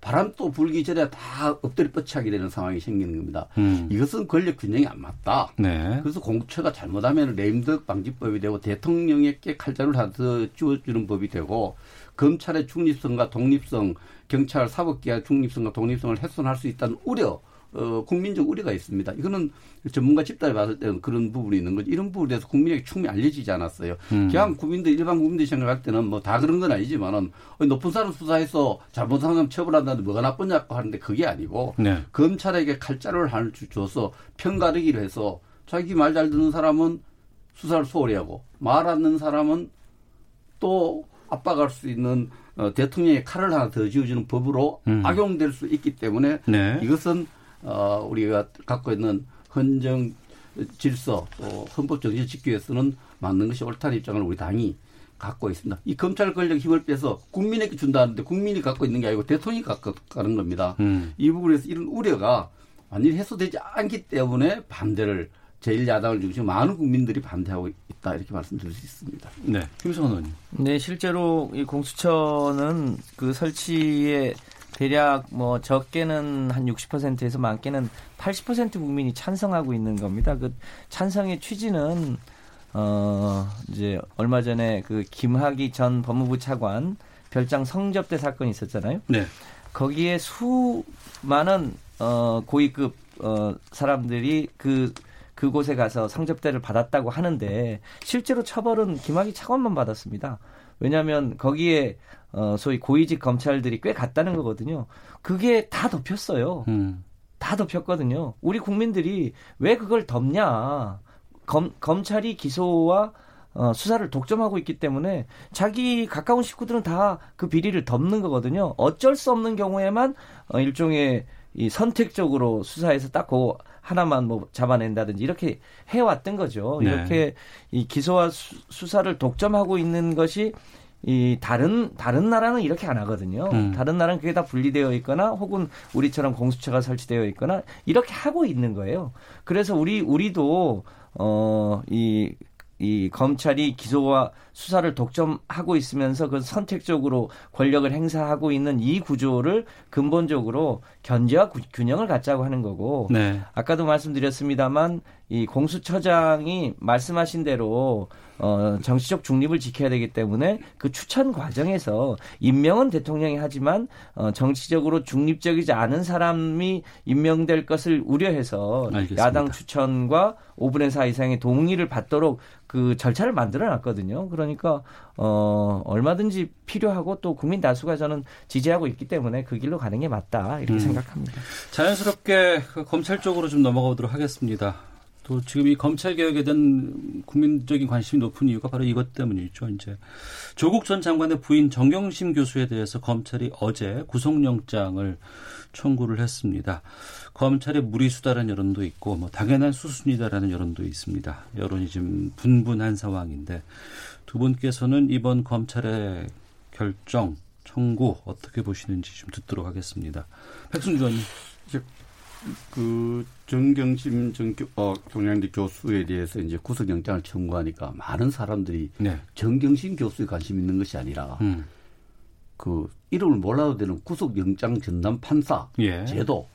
바람도 불기 전에 다 엎드려 뻗치하게 되는 상황이 생기는 겁니다. 음. 이것은 권력 균형이 안 맞다. 네. 그래서 공처가 잘못하면 레임덕 방지법이 되고 대통령에게 칼자루를 하나 더 쥐어주는 법이 되고 검찰의 중립성과 독립성, 경찰 사법기관 중립성과 독립성을 훼손할 수 있다는 우려 어, 국민적 우려가 있습니다. 이거는 전문가 집단에 봤을 때는 그런 부분이 있는 거죠. 이런 부분에 대해서 국민에게 충분히 알려지지 않았어요. 음. 그냥 국민들, 일반 국민들이 생각할 때는 뭐 다 그런 건 아니지만은 높은 사람 수사해서 잘못한 사람 처벌한다는데 뭐가 나쁘냐고 하는데 그게 아니고 네. 검찰에게 칼자루를 하나 줘서 편가르기를 해서 자기 말 잘 듣는 사람은 수사를 소홀히 하고 말안 듣는 사람은 또 압박할 수 있는 어, 대통령의 칼을 하나 더 쥐어주는 법으로 음. 악용될 수 있기 때문에 네. 이것은 어, 우리가 갖고 있는 헌정 질서 또 헌법 정신 지키기 위해서는 맞는 것이 옳다는 입장을 우리 당이 갖고 있습니다. 이 검찰 권력 힘을 빼서 국민에게 준다는데 국민이 갖고 있는 게 아니고 대통령이 갖고 가는 겁니다. 음. 이 부분에서 이런 우려가 완전히 해소되지 않기 때문에 반대를 제1야당을 중심 많은 국민들이 반대하고 있다 이렇게 말씀드릴 수 있습니다. 네, 김성원 의원님. 네, 실제로 이 공수처는 그 설치에 대략 뭐 적게는 한 60%에서 많게는 80% 국민이 찬성하고 있는 겁니다. 그 찬성의 취지는 어 이제 얼마 전에 그 김학의 전 법무부 차관 별장 성접대 사건이 있었잖아요. 네. 거기에 수많은 어 고위급 어 사람들이 그 그곳에 가서 성접대를 받았다고 하는데 실제로 처벌은 김학의 차관만 받았습니다. 왜냐하면 거기에 어 소위 고위직 검찰들이 꽤 갔다는 거거든요. 그게 다 덮였어요. 음. 다 덮였거든요. 우리 국민들이 왜 그걸 덮냐? 검, 검찰이 기소와 어, 수사를 독점하고 있기 때문에 자기 가까운 식구들은 다 그 비리를 덮는 거거든요. 어쩔 수 없는 경우에만 어, 일종의 이 선택적으로 수사해서 딱그 하나만 뭐 잡아낸다든지 이렇게 해왔던 거죠. 네. 이렇게 이 기소와 수, 사를 독점하고 있는 것이 이 다른 다른 나라는 이렇게 안 하거든요. 음. 다른 나라는 그게 다 분리되어 있거나 혹은 우리처럼 공수처가 설치되어 있거나 이렇게 하고 있는 거예요. 그래서 우리 우리도 어이 이 검찰이 기소와 수사를 독점하고 있으면서 그 선택적으로 권력을 행사하고 있는 이 구조를 근본적으로 견제와 균형을 갖자고 하는 거고 네. 아까도 말씀드렸습니다만 이 공수처장이 말씀하신 대로 어 정치적 중립을 지켜야 되기 때문에 그 추천 과정에서 임명은 대통령이 하지만 어 정치적으로 중립적이지 않은 사람이 임명될 것을 우려해서 알겠습니다. 야당 추천과 5분의 4 이상의 동의를 받도록 그 절차를 만들어 놨거든요. 그러니까 어 얼마든지 필요하고 또 국민 다수가 저는 지지하고 있기 때문에 그 길로 가는 게 맞다 이렇게 음. 생각합니다. 자연스럽게 그 검찰 쪽으로 좀 넘어가 보도록 하겠습니다. 또 지금 이 검찰 개혁에 대한 국민적인 관심이 높은 이유가 바로 이것 때문이죠. 이제 조국 전 장관의 부인 정경심 교수에 대해서 검찰이 어제 구속영장을 청구를 했습니다. 검찰의 무리수다라는 여론도 있고 뭐 당연한 수순이다라는 여론도 있습니다. 여론이 지금 분분한 상황인데 두 분께서는 이번 검찰의 결정 청구 어떻게 보시는지 좀 듣도록 하겠습니다. 백순주 의원님. 그 정경심 정 어, 경량대 교수에 대해서 이제 구속영장을 청구하니까 많은 사람들이 네. 정경심 교수에 관심 있는 것이 아니라 음. 그 이름을 몰라도 되는 구속영장 전담 판사 예. 제도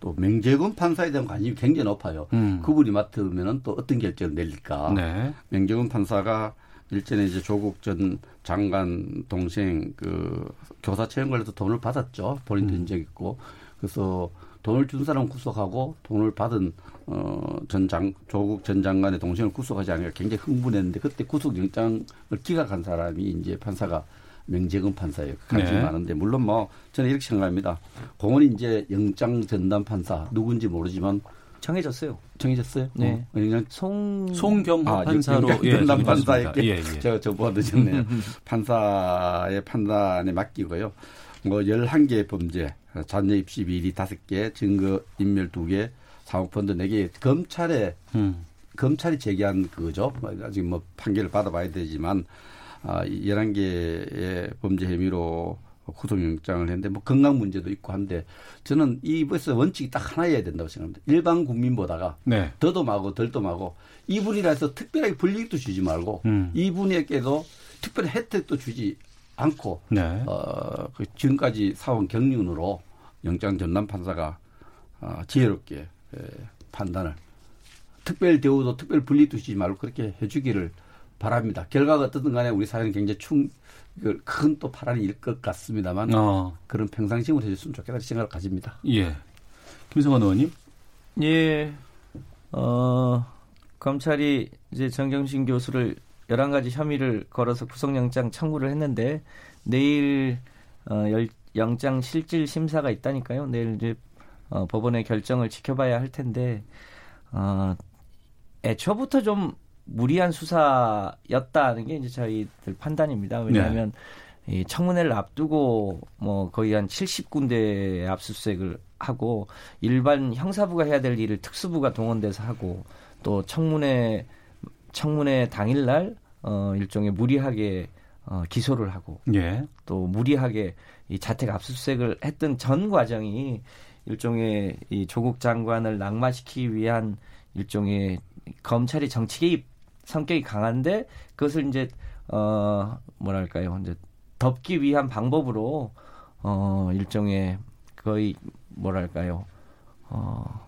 또 명재근 판사에 대한 관심이 굉장히 높아요. 음. 그분이 맡으면은 또 어떤 결정을 내릴까. 네. 명재근 판사가 일전에 이제 조국 전 장관 동생 그 교사 채용 관련해서 돈을 받았죠. 본인도 음. 인적 있고. 그래서 돈을 준 사람 구속하고 돈을 받은 어 전장 조국 전 장관의 동생을 구속하지 않으니까 굉장히 흥분했는데 그때 구속영장을 기각한 사람이 이제 판사가 명재근 판사예요. 관심이 네. 많은데 물론 뭐 저는 이렇게 생각합니다. 공원이 이제 영장 전담 판사 누군지 모르지만 정해졌어요. 정해졌어요? 네. 어, 그냥 송 송경화 아, 판사로 예, 전담 판사에게 예, 예. 제가 저보다 늦었네요. <laughs> 판사의 판단에 맡기고요. 뭐 11개의 범죄, 자녀 입시 비리 5개, 증거 인멸 2개, 사모펀드 4개 검찰에 음. 검찰이 제기한 그거죠. 아직 뭐 판결을 받아봐야 되지만 아, 11개의 범죄 혐의로 구속영장을 했는데 뭐 건강 문제도 있고 한데 저는 이부에서 원칙이 딱 하나여야 된다고 생각합니다. 일반 국민보다가 네. 더도 마고 덜도 마고 이분이라 해서 특별하게 불이익도 주지 말고 음. 이분에게도 특별히 혜택도 주지 않고 네. 어, 그 지금까지 사원 경륜으로 영장 전담 판사가 어, 지혜롭게 에, 판단을 특별 대우도 특별 불이익도 주지 말고 그렇게 해주기를 바랍니다. 결과가 어떻든 간에 우리 사회는 굉장히 충, 큰또 파란이 일것 같습니다만 어. 그런 평상심을 해줬으면 좋겠다는 생각을 가집니다. 예. 김성환 의원님? 예. 어, 검찰이 이제 정경심 교수를 11가지 혐의를 걸어서 구속영장 청구를 했는데 내일 어, 영장 실질 심사가 있다니까요. 내일 이제 어, 법원의 결정을 지켜봐야 할 텐데 어, 애초부터 좀 무리한 수사였다는 게 이제 저희들 판단입니다. 왜냐하면 네. 이 청문회를 앞두고 뭐 거의 한 70군데 압수수색을 하고 일반 형사부가 해야 될 일을 특수부가 동원돼서 하고 또 청문회 청문회 당일날 어 일종의 무리하게 어 기소를 하고 예. 또 무리하게 이 자택 압수수색을 했던 전 과정이 일종의 이 조국 장관을 낙마시키기 위한 일종의 검찰이 정치 개입 성격이 강한데 그것을 이제 어 뭐랄까요 이제 덮기 위한 방법으로 어, 일종의 거의 뭐랄까요, 어,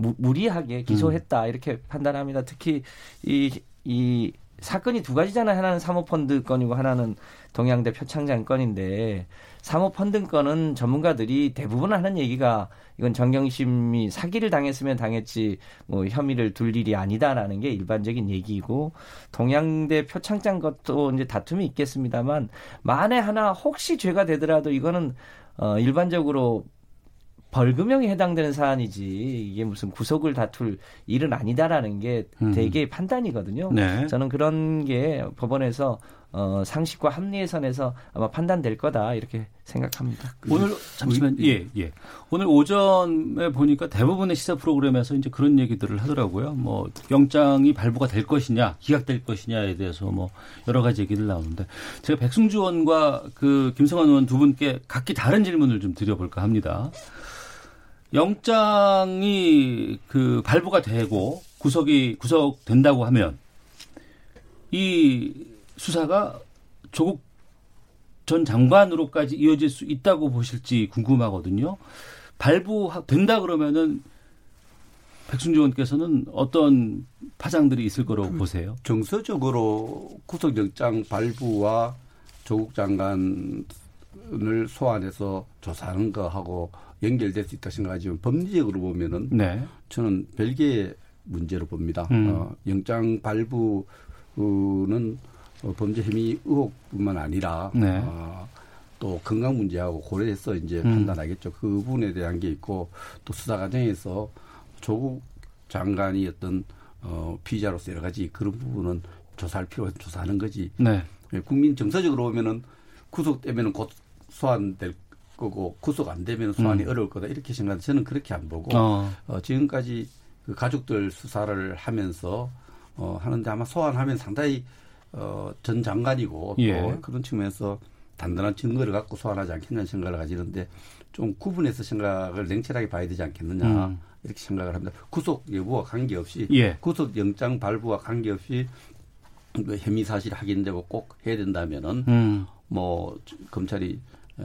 무, 무리하게 기소했다 음. 이렇게 판단합니다. 특히 이, 이 사건이 두 가지잖아요. 하나는 사모펀드 건이고 하나는 동양대 표창장 건인데 사모펀드 건은 전문가들이 대부분 하는 얘기가 이건 정경심이 사기를 당했으면 당했지 뭐 혐의를 둘 일이 아니다라는 게 일반적인 얘기고 동양대 표창장 것도 이제 다툼이 있겠습니다만 만에 하나 혹시 죄가 되더라도 이거는 어 일반적으로 벌금형에 해당되는 사안이지 이게 무슨 구속을 다툴 일은 아니다라는 게 음. 대개 판단이거든요. 네. 저는 그런 게 법원에서 어, 상식과 합리의 선에서 아마 판단될 거다 이렇게 생각합니다. 오늘 잠시만 예 예. 오늘 오전에 보니까 대부분의 시사 프로그램에서 이제 그런 얘기들을 하더라고요. 뭐 영장이 발부가 될 것이냐, 기각될 것이냐에 대해서 뭐 여러 가지 얘기들 나오는데 제가 백승주 의원과 그 김성환 의원 두 분께 각기 다른 질문을 좀 드려볼까 합니다. 영장이 그 발부가 되고 구속이 구속된다고 하면 이 수사가 조국 전 장관으로까지 이어질 수 있다고 보실지 궁금하거든요. 발부된다 그러면은 백순주 의원께서는 어떤 파장들이 있을 거라고 그 보세요? 정서적으로 구속영장 발부와 조국 장관을 소환해서 조사하는 거하고 연결될 수 있다 생각하지만 법리적으로 보면은 네. 저는 별개의 문제로 봅니다. 음. 어, 영장 발부는 어, 범죄 혐의 의혹뿐만 아니라 네. 어, 또 건강 문제하고 고려해서 이제 음. 판단하겠죠. 그 부분에 대한 게 있고 또 수사 과정에서 조국 장관이 어떤 어, 피자로서 여러 가지 그런 부분은 조사할 필요가 조사하는 거지. 네. 예, 국민 정서적으로 보면은 구속 되면은 곧 소환될 거고 구속 안 되면 소환이 음. 어려울 거다 이렇게 생각하는데 저는 그렇게 안 보고 어. 어, 지금까지 그 가족들 수사를 하면서 어, 하는데 아마 소환하면 상당히 어, 전 장관이고 또 예. 그런 측면에서 단단한 증거를 갖고 소환하지 않겠냐는 생각을 가지는데 좀 구분해서 생각을 냉철하게 봐야 되지 않겠느냐 음. 이렇게 생각을 합니다. 구속 여부와 관계없이 예. 구속 영장 발부와 관계없이 그 혐의 사실 확인되고 꼭 해야 된다면은 음. 뭐 검찰이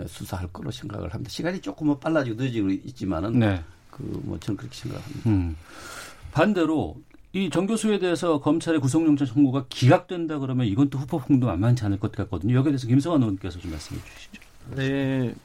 수사할 거로 생각을 합니다. 시간이 조금은 빨라지고 늦어지고 있지만은 네. 그뭐 저는 그렇게 생각합니다. 음. 반대로 이 정 교수에 대해서 검찰의 구속영장 청구가 기각된다 그러면 이건 또 후폭풍도 만만치 않을 것 같거든요. 여기에 대해서 김성환 의원께서 좀 말씀해 주시죠. 네.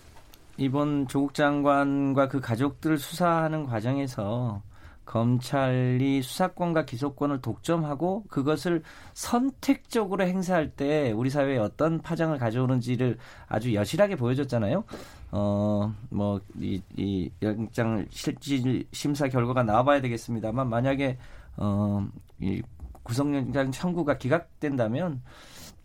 이번 조국 장관과 그 가족들 수사하는 과정에서 검찰이 수사권과 기소권을 독점하고 그것을 선택적으로 행사할 때 우리 사회에 어떤 파장을 가져오는지를 아주 여실하게 보여줬잖아요. 어, 뭐, 이, 이 영장 실질 심사 결과가 나와봐야 되겠습니다만 만약에, 어, 이 구속영장 청구가 기각된다면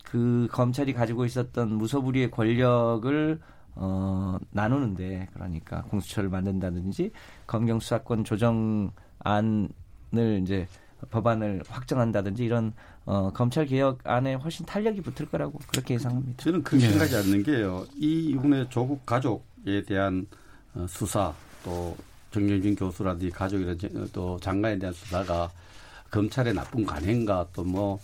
그 검찰이 가지고 있었던 무소불위의 권력을 어, 나누는데 그러니까 공수처를 만든다든지 검경 수사권 조정 안을 이제 법안을 확정한다든지 이런 어, 검찰 개혁 안에 훨씬 탄력이 붙을 거라고 그렇게 예상합니다. 저는 네. 생각하지 않는 게요. 이 이번에 조국 가족에 대한 어, 수사 또 정경진 교수라든지 가족이라든지 또 장관에 대한 수사가 검찰의 나쁜 관행과 또뭐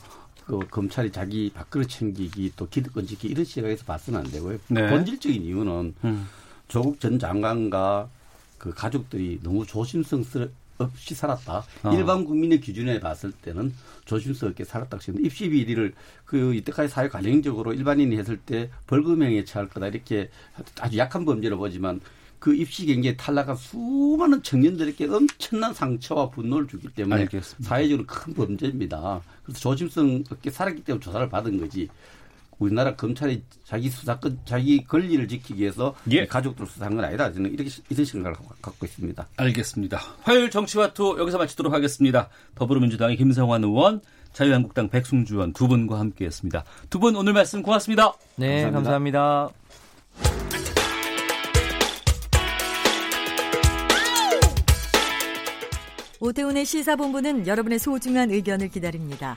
그 검찰이 자기 밥그릇 챙기기 또 기득권 지키 이런 시각에서 봐서는 안 되고요. 네. 본질적인 이유는 음. 조국 전 장관과 그 가족들이 너무 조심성스럽 없이 살았다. 어. 일반 국민의 기준에 봤을 때는 조심스럽게 살았다. 싶는데 입시 비리를 그 이때까지 사회 관행적으로 일반인이 했을 때 벌금형에 처할 거다. 이렇게 아주 약한 범죄로 보지만 그 입시 경기에 탈락한 수많은 청년들에게 엄청난 상처와 분노를 주기 때문에 알겠습니다. 사회적으로 큰 범죄입니다. 그래서 조심성 없게 살았기 때문에 조사를 받은 거지. 우리나라 검찰이 자기 수사권, 자기 권리를 지키기 위해서 예. 가족들 수사한 건 아니다. 저는 이렇게 이런 생각을 갖고 있습니다. 알겠습니다. 화요일 정치와투 여기서 마치도록 하겠습니다. 더불어민주당의 김성환 의원, 자유한국당 백승주 의원 두 분과 함께했습니다. 두 분 오늘 말씀 고맙습니다. 네, 감사합니다. 감사합니다. 오태훈의 시사본부는 여러분의 소중한 의견을 기다립니다.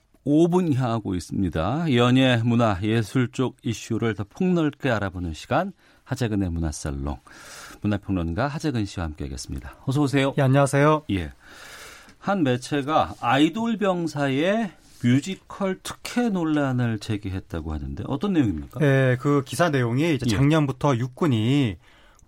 45분 향하고 있습니다. 연예, 문화, 예술 쪽 이슈를 더 폭넓게 알아보는 시간 하재근의 문화살롱. 문화평론가 하재근 씨와 함께하겠습니다. 어서 오세요. 예, 안녕하세요. 예. 한 매체가 아이돌 병사의 뮤지컬 특혜 논란을 제기했다고 하는데 어떤 내용입니까? 네, 그 기사 내용이 이제 예. 작년부터 예. 육군이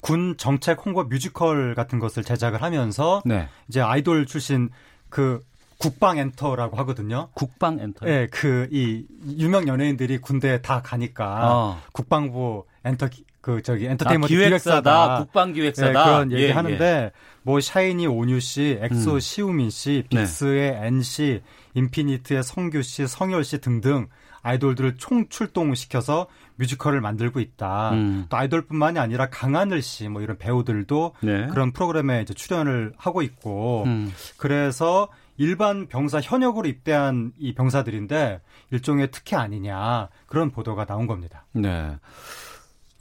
군 정책 홍보 뮤지컬 같은 것을 제작을 하면서 네. 이제 아이돌 출신 그 국방 엔터라고 하거든요. 국방 엔터. 예, 그이 유명 연예인들이 군대에 다 가니까 어. 국방부 엔터 그 저기 엔터테인먼트 아, 기획사다, 기획사다, 국방 기획사다 네, 그런 얘기 예, 하는데 예. 뭐 샤이니 오뉴 씨, 엑소 음. 시우민 씨, 네. 빅스의 네. N 씨, 인피니트의 성규 씨, 성열 씨 등등 아이돌들을 총 출동시켜서 뮤지컬을 만들고 있다. 음. 또 아이돌뿐만이 아니라 강하늘 씨 뭐 이런 배우들도 네. 그런 프로그램에 이제 출연을 하고 있고 음. 그래서 일반 병사 현역으로 입대한 이 병사들인데 일종의 특혜 아니냐 그런 보도가 나온 겁니다. 네.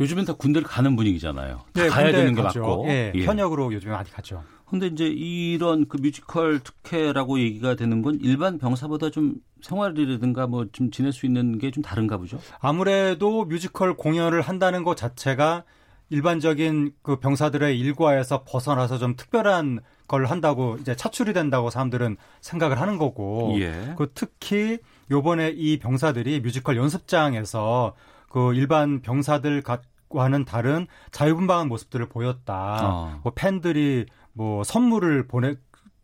요즘엔 다 군대를 가는 분위기잖아요. 네, 가야 되는 게 가죠. 맞고. 예, 예. 현역으로 요즘에 많이 가죠. 근데 이제 이런 그 뮤지컬 특혜라고 얘기가 되는 건 일반 병사보다 좀 생활이라든가 뭐 좀 지낼 수 있는 게 좀 다른가 보죠? 아무래도 뮤지컬 공연을 한다는 것 자체가 일반적인 그 병사들의 일과에서 벗어나서 좀 특별한 걸 한다고 이제 차출이 된다고 사람들은 생각을 하는 거고 예. 그 특히 요번에 이 병사들이 뮤지컬 연습장에서 그 일반 병사들 과는 다른 자유분방한 모습들을 보였다. 어. 뭐 팬들이 뭐 선물을 보내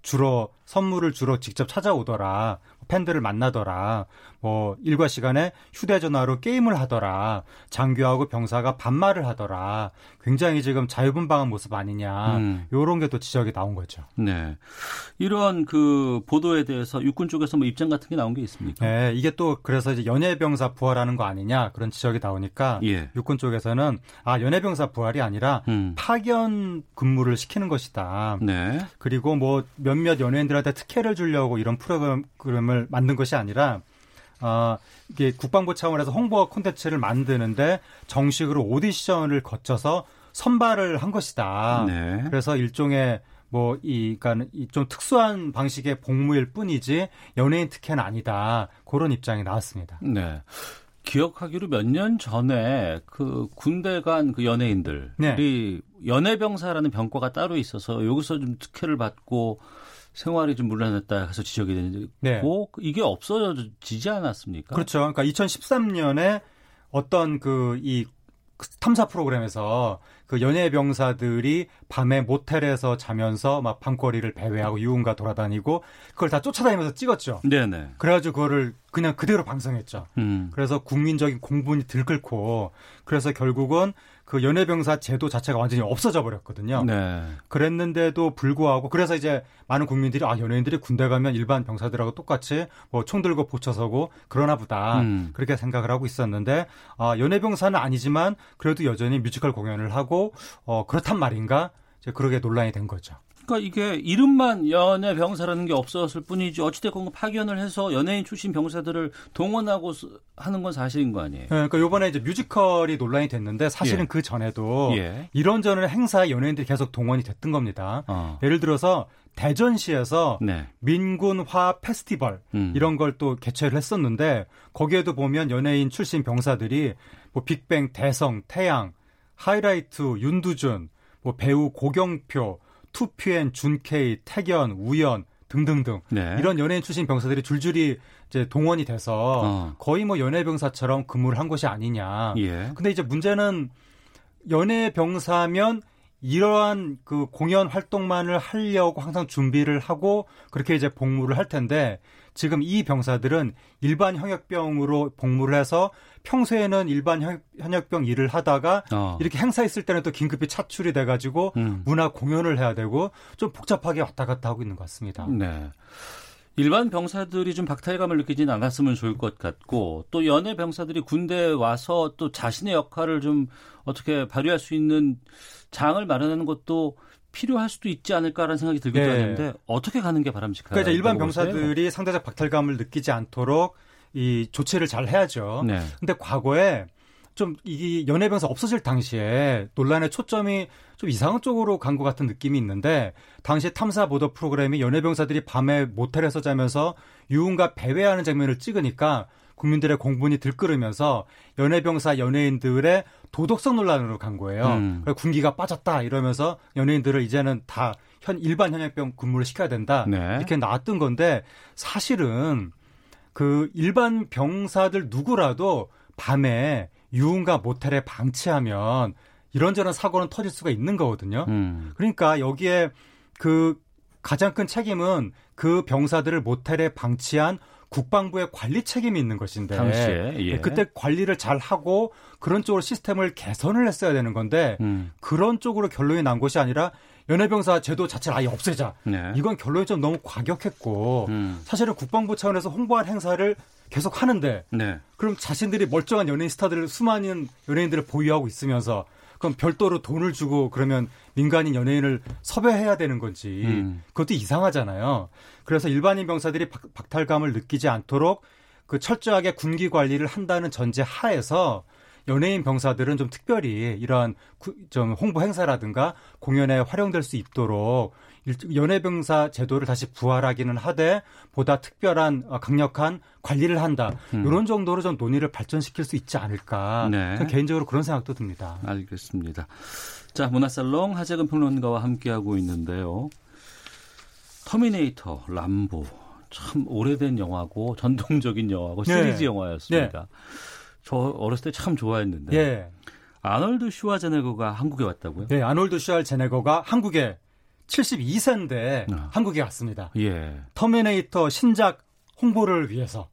주로 선물을 주로 직접 찾아오더라. 팬들을 만나더라. 뭐 일과 시간에 휴대전화로 게임을 하더라. 장교하고 병사가 반말을 하더라. 굉장히 지금 자유분방한 모습 아니냐. 음. 요런 게 또 지적이 나온 거죠. 네. 이런 그 보도에 대해서 육군 쪽에서 뭐 입장 같은 게 나온 게 있습니까? 네. 이게 또 그래서 이제 연예병사 부활하는 거 아니냐. 그런 지적이 나오니까 예. 육군 쪽에서는 아, 연예병사 부활이 아니라 음. 파견 근무를 시키는 것이다. 네. 그리고 뭐 몇몇 연예인들한테 특혜를 주려고 이런 프로그램을 만든 것이 아니라 어, 이게 국방부 차원에서 홍보 콘텐츠를 만드는데 정식으로 오디션을 거쳐서 선발을 한 것이다. 네. 그래서 일종의 뭐, 이, 그니까, 좀 특수한 방식의 복무일 뿐이지 연예인 특혜는 아니다. 그런 입장이 나왔습니다. 네. 기억하기로 몇 년 전에 그 군대 간 그 연예인들이 네. 연예병사라는 병과가 따로 있어서 여기서 좀 특혜를 받고 생활이 좀 문란했다 해서 지적이 되는데 네. 이게 없어지지 않았습니까? 그렇죠. 그러니까 2013년에 어떤 그 이 탐사 프로그램에서 그 연예 병사들이 밤에 모텔에서 자면서 막 밤거리를 배회하고 유흥가 돌아다니고 그걸 다 쫓아다니면서 찍었죠. 네네. 그래가지고 그거를 그냥 그대로 방송했죠. 음. 그래서 국민적인 공분이 들끓고 그래서 결국은 그 연예병사 제도 자체가 완전히 없어져 버렸거든요. 네. 그랬는데도 불구하고 그래서 이제 많은 국민들이 아 연예인들이 군대 가면 일반 병사들하고 똑같이 뭐 총 들고 보쳐서고 그러나 보다 음. 그렇게 생각을 하고 있었는데 아 연예병사는 아니지만 그래도 여전히 뮤지컬 공연을 하고 어 그렇단 말인가 이제 그러게 논란이 된 거죠. 그러니까 이게 이름만 연예 병사라는 게 없었을 뿐이지 어찌됐건 파견을 해서 연예인 출신 병사들을 동원하고 하는 건 사실인 거 아니에요? 네, 그러니까 요번에 이제 뮤지컬이 논란이 됐는데 사실은 예. 그 전에도 예. 이런저런 행사에 연예인들이 계속 동원이 됐던 겁니다. 어. 예를 들어서 대전시에서 네. 민군화 페스티벌 음. 이런 걸 또 개최를 했었는데 거기에도 보면 연예인 출신 병사들이 뭐 빅뱅, 대성, 태양, 하이라이트, 윤두준, 뭐 배우 고경표, 투피엔, 준케이, 태견, 우연 등등등 네. 이런 연예인 출신 병사들이 줄줄이 이제 동원이 돼서 어. 거의 뭐 연예 병사처럼 근무를 한 것이 아니냐. 예. 근데 이제 문제는 연예 병사면 이러한 그 공연 활동만을 하려고 항상 준비를 하고 그렇게 이제 복무를 할 텐데 지금 이 병사들은 일반 현역병으로 복무를 해서 평소에는 일반 현역병 일을 하다가 어. 이렇게 행사 있을 때는 또 긴급히 차출이 돼가지고 음. 문화 공연을 해야 되고 좀 복잡하게 왔다 갔다 하고 있는 것 같습니다. 네. 일반 병사들이 좀 박탈감을 느끼지는 않았으면 좋을 것 같고 또 연예 병사들이 군대에 와서 또 자신의 역할을 좀 어떻게 발휘할 수 있는 장을 마련하는 것도 필요할 수도 있지 않을까라는 생각이 들기도 네. 하는데 어떻게 가는 게 바람직할까요? 그러니까 일반 병사들이 보세요? 상대적 박탈감을 느끼지 않도록 이 조치를 잘 해야죠. 네. 근데 과거에 좀 이게 연예병사 없어질 당시에 논란의 초점이 좀 이상한 쪽으로 간 것 같은 느낌이 있는데 당시 탐사 보도 프로그램이 연예병사들이 밤에 모텔에서 자면서 유흥가 배회하는 장면을 찍으니까 국민들의 공분이 들끓으면서 연예병사 연예인들의 도덕성 논란으로 간 거예요. 음. 군기가 빠졌다 이러면서 연예인들을 이제는 다 현 일반 현역병 근무를 시켜야 된다 네. 이렇게 나왔던 건데 사실은 그 일반 병사들 누구라도 밤에 유흥가 모텔에 방치하면 이런저런 사고는 터질 수가 있는 거거든요. 음. 그러니까 여기에 그 가장 큰 책임은 그 병사들을 모텔에 방치한 국방부의 관리 책임이 있는 것인데 당시에, 예. 네, 그때 관리를 잘 하고 그런 쪽으로 시스템을 개선을 했어야 되는 건데 음. 그런 쪽으로 결론이 난 것이 아니라 연예병사 제도 자체를 아예 없애자. 네. 이건 결론이 좀 너무 과격했고 음. 사실은 국방부 차원에서 홍보할 행사를 계속 하는데 네. 그럼 자신들이 멀쩡한 연예인 스타들을 수많은 연예인들을 보유하고 있으면서 그럼 별도로 돈을 주고 그러면 민간인 연예인을 섭외해야 되는 건지 음. 그것도 이상하잖아요. 그래서 일반인 병사들이 박, 박탈감을 느끼지 않도록 그 철저하게 군기 관리를 한다는 전제 하에서 연예인 병사들은 좀 특별히 이러한 좀 홍보 행사라든가 공연에 활용될 수 있도록 연예병사 제도를 다시 부활하기는 하되 보다 특별한 어, 강력한 관리를 한다. 음. 이런 정도로 좀 논의를 발전시킬 수 있지 않을까. 네. 개인적으로 그런 생각도 듭니다. 알겠습니다. 자, 문화살롱 하재근 평론가와 함께하고 있는데요. 터미네이터, 람보. 참 오래된 영화고 <laughs> 전통적인 영화고 네. 시리즈 네. 영화였습니다. 네. 저 어렸을 때 참 좋아했는데. 네. 아놀드 슈왈제네거가 한국에 왔다고요? 네, 아놀드 슈왈제네거가 한국에 72세인데 어. 한국에 왔습니다. 예. 터미네이터 신작 홍보를 위해서.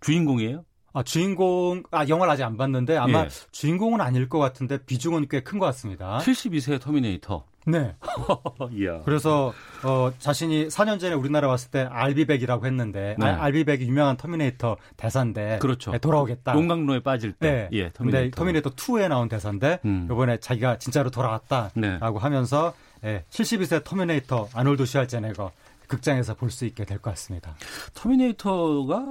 주인공이에요? 아, 주인공, 아, 영화를 아직 안 봤는데 아마 예. 주인공은 아닐 것 같은데 비중은 꽤 큰 것 같습니다. 72세 터미네이터. 네. <laughs> 그래서 어, 자신이 4년 전에 우리나라 왔을 때 I'll be back이라고 했는데 네. 아, I'll be back이 유명한 터미네이터 대사인데 그렇죠. 네, 돌아오겠다. 용광로에 빠질 때. 네. 예, 터미네이터. 터미네이터 2에 나온 대사인데 음. 이번에 자기가 진짜로 돌아왔다 라고 네. 하면서 예, 72세 터미네이터 아놀드 슈왈제네거 극장에서 볼 수 있게 될 것 같습니다. 터미네이터가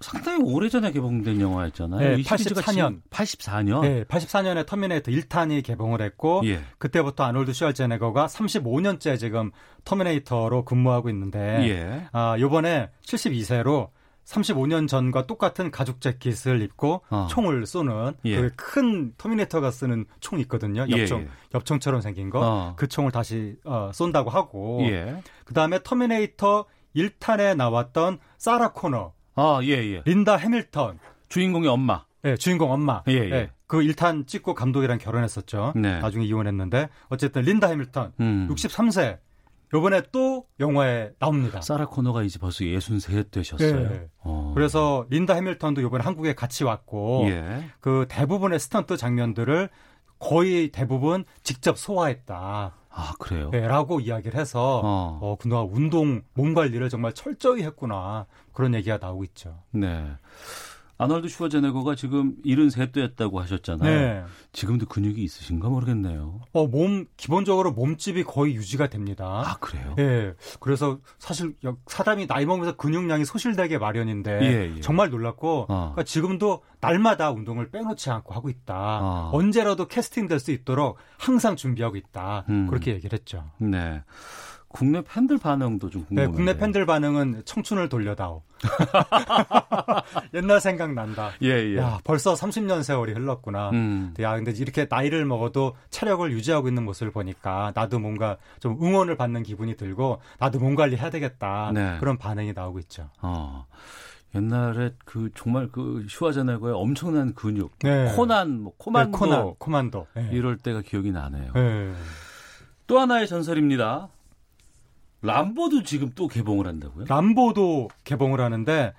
상당히 오래전에 개봉된 영화였잖아요. 네, 84년. 84년? 네, 84년에 터미네이터 1탄이 개봉을 했고 예. 그때부터 아놀드 슈왈제네거가 35년째 지금 터미네이터로 근무하고 있는데 예. 아, 요번에 72세로 35년 전과 똑같은 가죽 재킷을 입고 어. 총을 쏘는 예. 그 큰 터미네이터가 쓰는 총이 있거든요. 예, 엽총 예, 엽총처럼 생긴 거. 어. 그 총을 다시 어, 쏜다고 하고 예. 그다음에 터미네이터 1탄에 나왔던 사라 코너. 아, 예, 예. 린다 해밀턴. 주인공의 엄마. 네, 주인공 엄마. 예, 예. 네, 그 1탄 찍고 감독이랑 결혼했었죠. 네. 나중에 이혼했는데 어쨌든 린다 해밀턴 음. 63세 요번에 또 영화에 나옵니다. 사라 코너가 이제 벌써 63 되셨어요. 네. 어. 그래서 린다 해밀턴도 요번에 한국에 같이 왔고 예. 그 대부분의 스턴트 장면들을 거의 대부분 직접 소화했다. 아, 그래요? 네, 라고 이야기를 해서, 어. 어, 그동안 운동, 몸 관리를 정말 철저히 했구나. 그런 얘기가 나오고 있죠. 네. 아놀드 슈워제네거가 지금 73대였다고 하셨잖아요. 네. 지금도 근육이 있으신가 모르겠네요. 어, 몸, 기본적으로 몸집이 거의 유지가 됩니다. 아, 그래요? 예. 그래서 사실 사람이 나이 먹으면서 근육량이 소실되게 마련인데 예, 예. 정말 놀랐고 어. 그러니까 지금도 날마다 운동을 빼놓지 않고 하고 있다. 어. 언제라도 캐스팅 될 수 있도록 항상 준비하고 있다. 음. 그렇게 얘기를 했죠. 네. 국내 팬들 반응도 좀 궁금해요. 네, 국내 팬들 반응은 청춘을 돌려다오. <laughs> 옛날 생각난다. 예, 예. 야, 벌써 30년 세월이 흘렀구나. 음. 야, 근데 이렇게 나이를 먹어도 체력을 유지하고 있는 모습을 보니까 나도 뭔가 좀 응원을 받는 기분이 들고 나도 몸 관리해야 되겠다. 네. 그런 반응이 나오고 있죠. 어. 옛날에 그 정말 그 슈와제네거의 엄청난 근육, 네. 코난, 뭐 코만도, 네, 코난, 코만도 네. 이럴 때가 기억이 나네요. 네. 또 하나의 전설입니다. 람보도 지금 또 개봉을 한다고요? 람보도 개봉을 하는데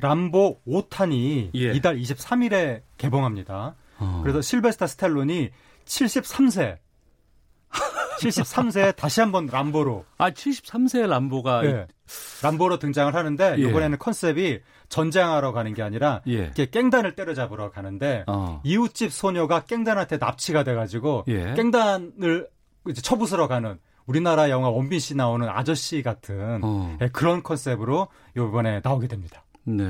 람보 5탄이 예. 이달 23일에 개봉합니다. 어. 그래서 실베스타 스텔론이 73세 73세에 <laughs> 다시 한번 람보로. 아, 73세의 람보가. 네. 람보로 등장을 하는데, 예. 이번에는 컨셉이 전쟁하러 가는 게 아니라, 예. 이렇게 깽단을 때려잡으러 가는데, 어. 이웃집 소녀가 깽단한테 납치가 돼가지고, 예. 깽단을 이제 처부수러 가는 우리나라 영화 원빈 씨 나오는 아저씨 같은 어. 네, 그런 컨셉으로 이번에 나오게 됩니다. 네.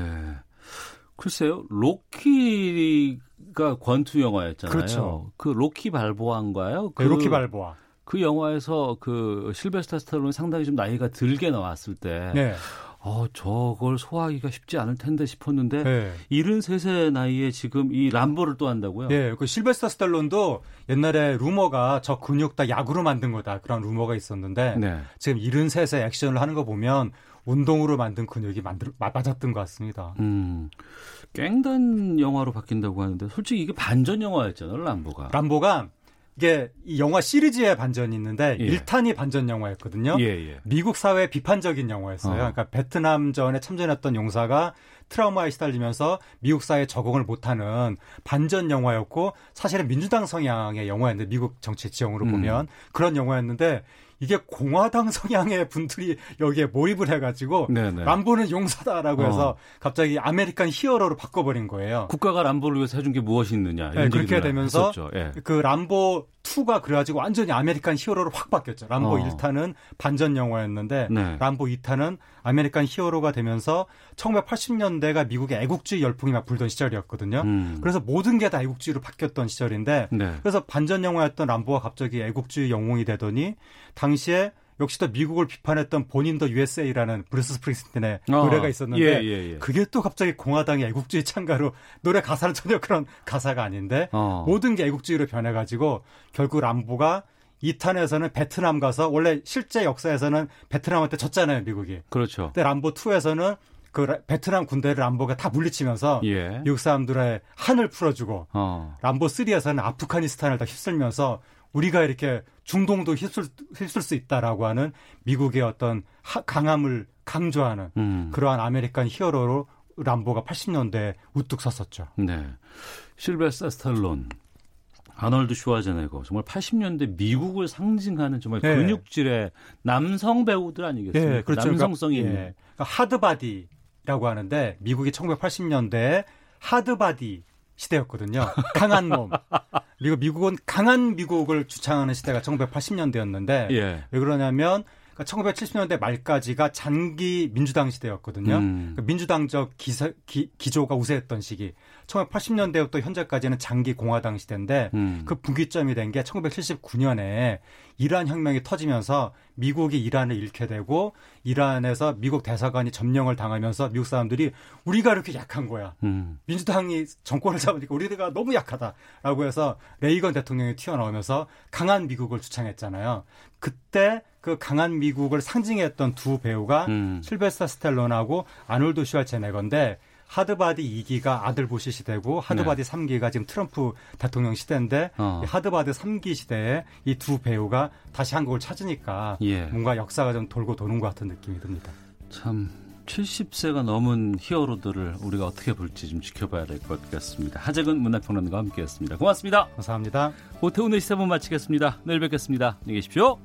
글쎄요, 로키가 권투 영화였잖아요. 그렇죠. 그 로키 발보아인가요? 그, 네, 로키 발보아. 그 영화에서 그 실베스타 스타론이 상당히 좀 나이가 들게 나왔을 때, 네. 어, 저걸 소화하기가 쉽지 않을 텐데 싶었는데 네. 73세 나이에 지금 이 람보를 또 한다고요? 예, 그 실베스터 스탈론도 옛날에 루머가 저 근육 다 약으로 만든 거다 그런 루머가 있었는데 네. 지금 73세 액션을 하는 거 보면 운동으로 만든 근육이 만들, 맞았던 것 같습니다. 음, 깽단 영화로 바뀐다고 하는데 솔직히 이게 반전 영화였잖아요, 람보가. 람보가 이게 이 영화 시리즈의 반전이 있는데 예. 1탄이 반전 영화였거든요. 예, 예. 미국 사회 비판적인 영화였어요. 어. 그러니까 베트남전에 참전했던 용사가 트라우마에 시달리면서 미국 사회에 적응을 못하는 반전 영화였고 사실은 민주당 성향의 영화였는데 미국 정치 지형으로 음. 보면 그런 영화였는데 이게 공화당 성향의 분들이 여기에 몰입을 해가지고 네네. 람보는 용사다라고 해서 어. 갑자기 American hero로 바꿔버린 거예요. 국가가 람보를 위해서 해준 게 무엇이 있느냐. 네, 그렇게 되면서 예. 그 람보 2가 그래가지고 완전히 American hero로 확 바뀌었죠. 람보 어. 1탄은 반전 영화였는데 네. 람보 2탄은 American hero가 되면서 1980년대가 미국의 애국주의 열풍이 막 불던 시절이었거든요. 음. 그래서 모든 게 다 애국주의로 바뀌었던 시절인데 네. 그래서 반전 영화였던 람보가 갑자기 애국주의 영웅이 되더니 당시에 역시도 미국을 비판했던 Born in the USA라는 브루스 스프링스틴의 어. 노래가 있었는데 예, 예, 예. 그게 또 갑자기 공화당의 애국주의 찬가로 노래 가사는 전혀 그런 가사가 아닌데 어. 모든 게 애국주의로 변해가지고 결국 람보가 2탄에서는 베트남 가서 원래 실제 역사에서는 베트남한테 졌잖아요 미국이. 그렇죠. 근데 람보 2에서는 그 베트남 군대를 람보가 다 물리치면서 예. 미국 사람들의 한을 풀어주고 어. 람보 3에서는 아프가니스탄을 다 휩쓸면서 우리가 이렇게 중동도 휩쓸, 휩쓸 수 있다라고 하는 미국의 어떤 하, 강함을 강조하는 음. 그러한 American hero로 람보가 80년대에 우뚝 섰었죠. 네. 실베스터 스탈론, 아놀드 슈와제네거 정말 80년대 미국을 상징하는 정말 네. 근육질의 남성 배우들 아니겠습니까? 네, 그렇죠. 남성성이 그러니까, 있는. 예. 하드바디라고 하는데 미국이 1980년대에 하드바디 시대였거든요. 강한 몸. 그리고 미국은 강한 미국을 주창하는 시대가 1980년대였는데 예. 왜 그러냐면 1970년대 말까지가 장기 민주당 시대였거든요. 음. 그 민주당적 기사, 기, 기조가 우세했던 시기. 1980년대부터 현재까지는 장기 공화당 시대인데 음. 그 분기점이 된 게 1979년에 이란 혁명이 터지면서 미국이 이란을 잃게 되고 이란에서 미국 대사관이 점령을 당하면서 미국 사람들이 우리가 이렇게 약한 거야. 음. 민주당이 정권을 잡으니까 우리가 너무 약하다라고 해서 레이건 대통령이 튀어나오면서 강한 미국을 주창했잖아요. 그때 그 강한 미국을 상징했던 두 배우가 음. 실베스타 스텔론하고 아놀드 슈왈체네거인데 하드바디 2기가 아들 부시 시대고 하드바디 네. 3기가 지금 트럼프 대통령 시대인데 어. 하드바디 3기 시대에 이 두 배우가 다시 한국을 찾으니까 예. 뭔가 역사가 좀 돌고 도는 것 같은 느낌이 듭니다. 참 70세가 넘은 히어로들을 우리가 어떻게 볼지 좀 지켜봐야 될 것 같습니다. 하재근 문화평론가와 함께했습니다. 고맙습니다. 감사합니다. 오태훈의 시사분 마치겠습니다. 내일 뵙겠습니다. 안녕히 계십시오.